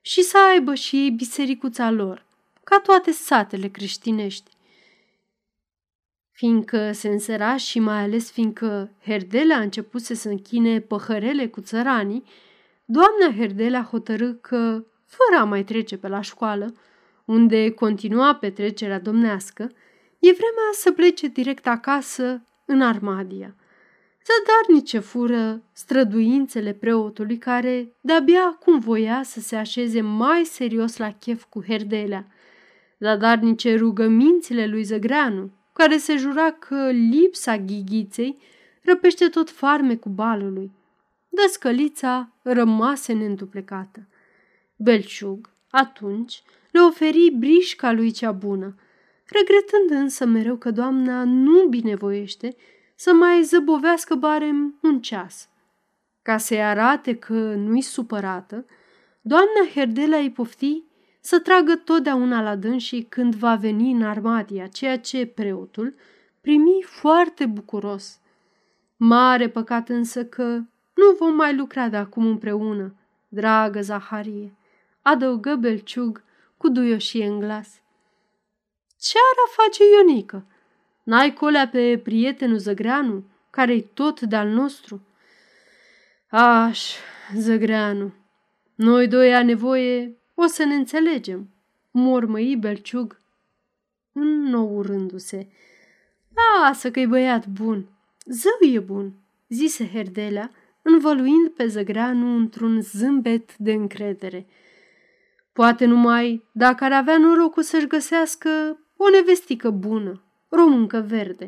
și să aibă și ei bisericuța lor, ca toate satele creștinești. Fiindcă se însera și mai ales fiindcă Herdela a început să închine păhărele cu țăranii, doamna Herdela hotărâ că, fără a mai trece pe la școală, unde continua petrecerea domnească, e vremea să plece direct acasă în Armadia. Zadarnice fură străduințele preotului care de-abia acum voia să se așeze mai serios la chef cu Herdelea. Zadarnice rugămințile lui Zăgreanu, care se jura că lipsa ghighiței răpește tot farmecul balului. Dăscălița rămase neînduplecată. Belciug, atunci, le oferi brișca lui cea bună, regretând însă mereu că doamna nu binevoiește să mai zăbovească barem un ceas. Ca să-i arate că nu-i supărată, doamna Herdela îi pofti să tragă totdeauna la dânsii când va veni în armadia, ceea ce preotul primi foarte bucuros. Mare păcat însă că nu vom mai lucra de acum împreună, dragă Zaharie, adăugă Belciug cu duioșie în glas. Ce ar face Ionică? N-ai colea pe prietenul Zăgreanu, care-i tot de-al nostru? Aș, Zăgreanu, noi doi a nevoie o să ne înțelegem, mormăi Belciug, înnourându-se. Lasă că-i băiat bun, zău e bun, zise Herdelea, învăluind pe Zăgreanu într-un zâmbet de încredere. Poate numai dacă ar avea norocul să-și găsească o nevestică bună, româncă verde.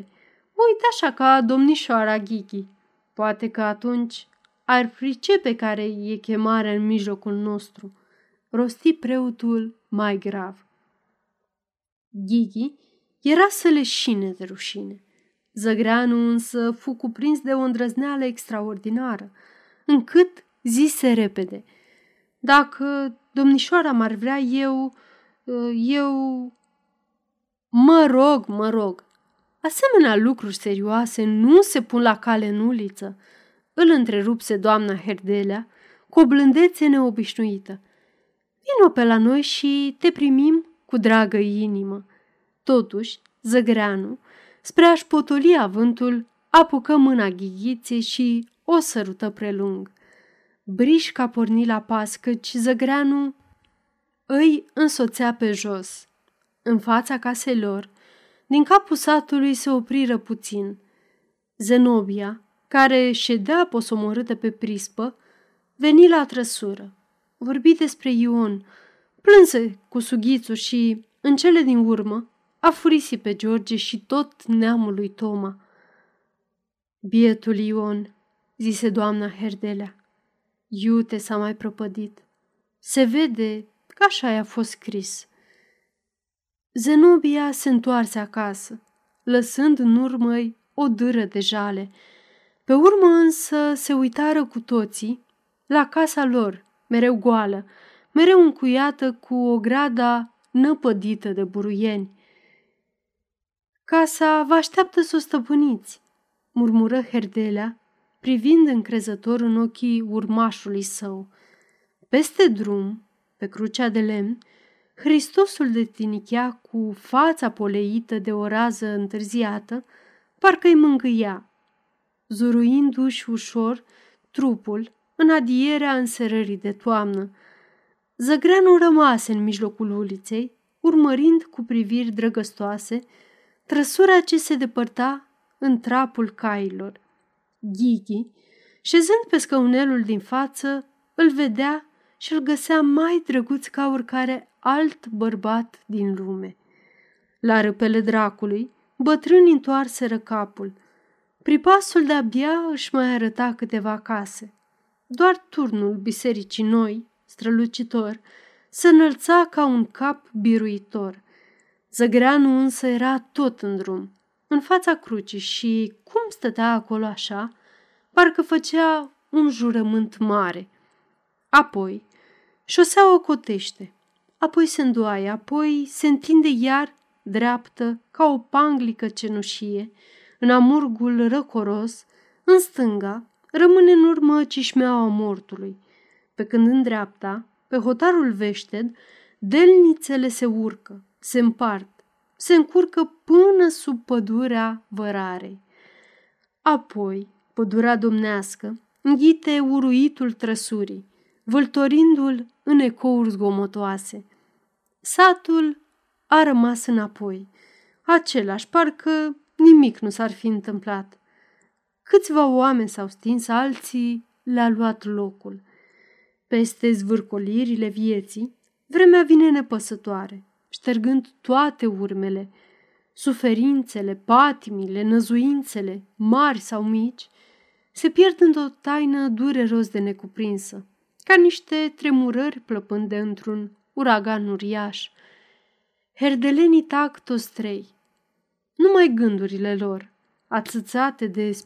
Uite așa ca domnișoara Ghighi. Poate că atunci ar pricepe care e chemarea în mijlocul nostru rosti preotul mai grav. Ghighi era să leșine de rușine. Zăgreanu însă fu cuprins de o îndrăzneală extraordinară, încât zise repede, Dacă domnișoara m-ar vrea eu, eu... Mă rog, mă rog, asemenea lucruri serioase nu se pun la cale în uliță, îl întrerupse doamna Herdelea cu o blândețe neobișnuită. Vino pe la noi și te primim cu dragă inimă. Totuși, Zăgreanu, spre a-și potoli avântul, apucă mâna ghighiței și o sărută prelung. Brișca porni la pas, căci Zăgreanu îi însoțea pe jos. În fața caselor, din capul satului se opriră puțin. Zenobia, care ședea posomorâtă pe prispă, veni la trăsură. Vorbi despre Ion, plânse cu sughițul și, în cele din urmă, a furisit pe George și tot neamul lui Toma. Bietul Ion, zise doamna Herdelea. Iute s-a mai prăpădit. Se vede că așa i-a fost scris. Zenobia se întoarse acasă, lăsând în urmă o dâră de jale. Pe urmă însă se uitară cu toții la casa lor, mereu goală, mereu încuiată cu o grada năpădită de buruieni. Casa vă așteaptă să o stăpâniți, murmură Herdelea, privind încrezător în ochii urmașului său. Peste drum, pe crucea de lemn, Hristosul de tinichea cu fața poleită de o rază întârziată, parcă îi mângâia, zuruindu-și ușor trupul în adierea înserării de toamnă. Zăgreanu rămase în mijlocul uliței, urmărind cu priviri drăgăstoase trăsura ce se depărta în trapul cailor. Ghighi, șezând pe scăunelul din față, îl vedea și îl găsea mai drăguț ca oricare alt bărbat din lume. La râpele dracului, bătrânii întoarseră capul. Pripasul de-abia își mai arăta câteva case. Doar turnul bisericii noi, strălucitor, se înălța ca un cap biruitor. Zăgreanu însă era tot în drum, în fața crucii și, cum stătea acolo așa, parcă făcea un jurământ mare. Apoi, șosea o cotește, apoi se îndoaie, apoi se întinde iar dreaptă ca o panglică cenușie, în amurgul răcoros, în stânga, rămâne în urmă cișmeaua mortului, pe când în dreapta, pe hotarul veșted, delnițele se urcă, se împart, se încurcă până sub pădurea vărarei. Apoi, pădurea domnească, înghite uruitul trăsurii, vâltorindu-l în ecouri zgomotoase. Satul a rămas înapoi, același, parcă nimic nu s-ar fi întâmplat. Câțiva oameni s-au stins, alții le-a luat locul. Peste zvârcolirile vieții, vremea vine nepăsătoare, ștergând toate urmele, suferințele, patimile, năzuințele, mari sau mici, se pierd într-o taină dureros de necuprinsă, ca niște tremurări plăpânde într-un uragan uriaș. Herdelenii tac toți trei, numai gândurile lor, atâțate de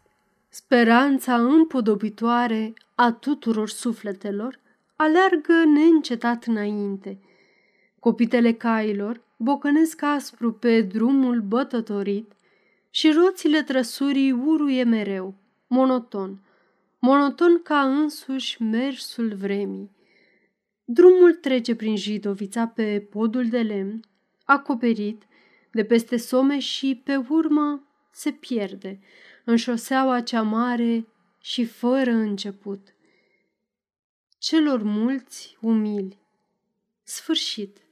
speranța împodobitoare a tuturor sufletelor, aleargă neîncetat înainte. Copitele cailor bocănesc aspru pe drumul bătătorit și roțile trăsurii uruie mereu, monoton, monoton ca însuși mersul vremii. Drumul trece prin Jidovița pe podul de lemn, acoperit de peste some și pe urmă se pierde în șoseaua cea mare și fără început. Celor mulți umili. Sfârșit.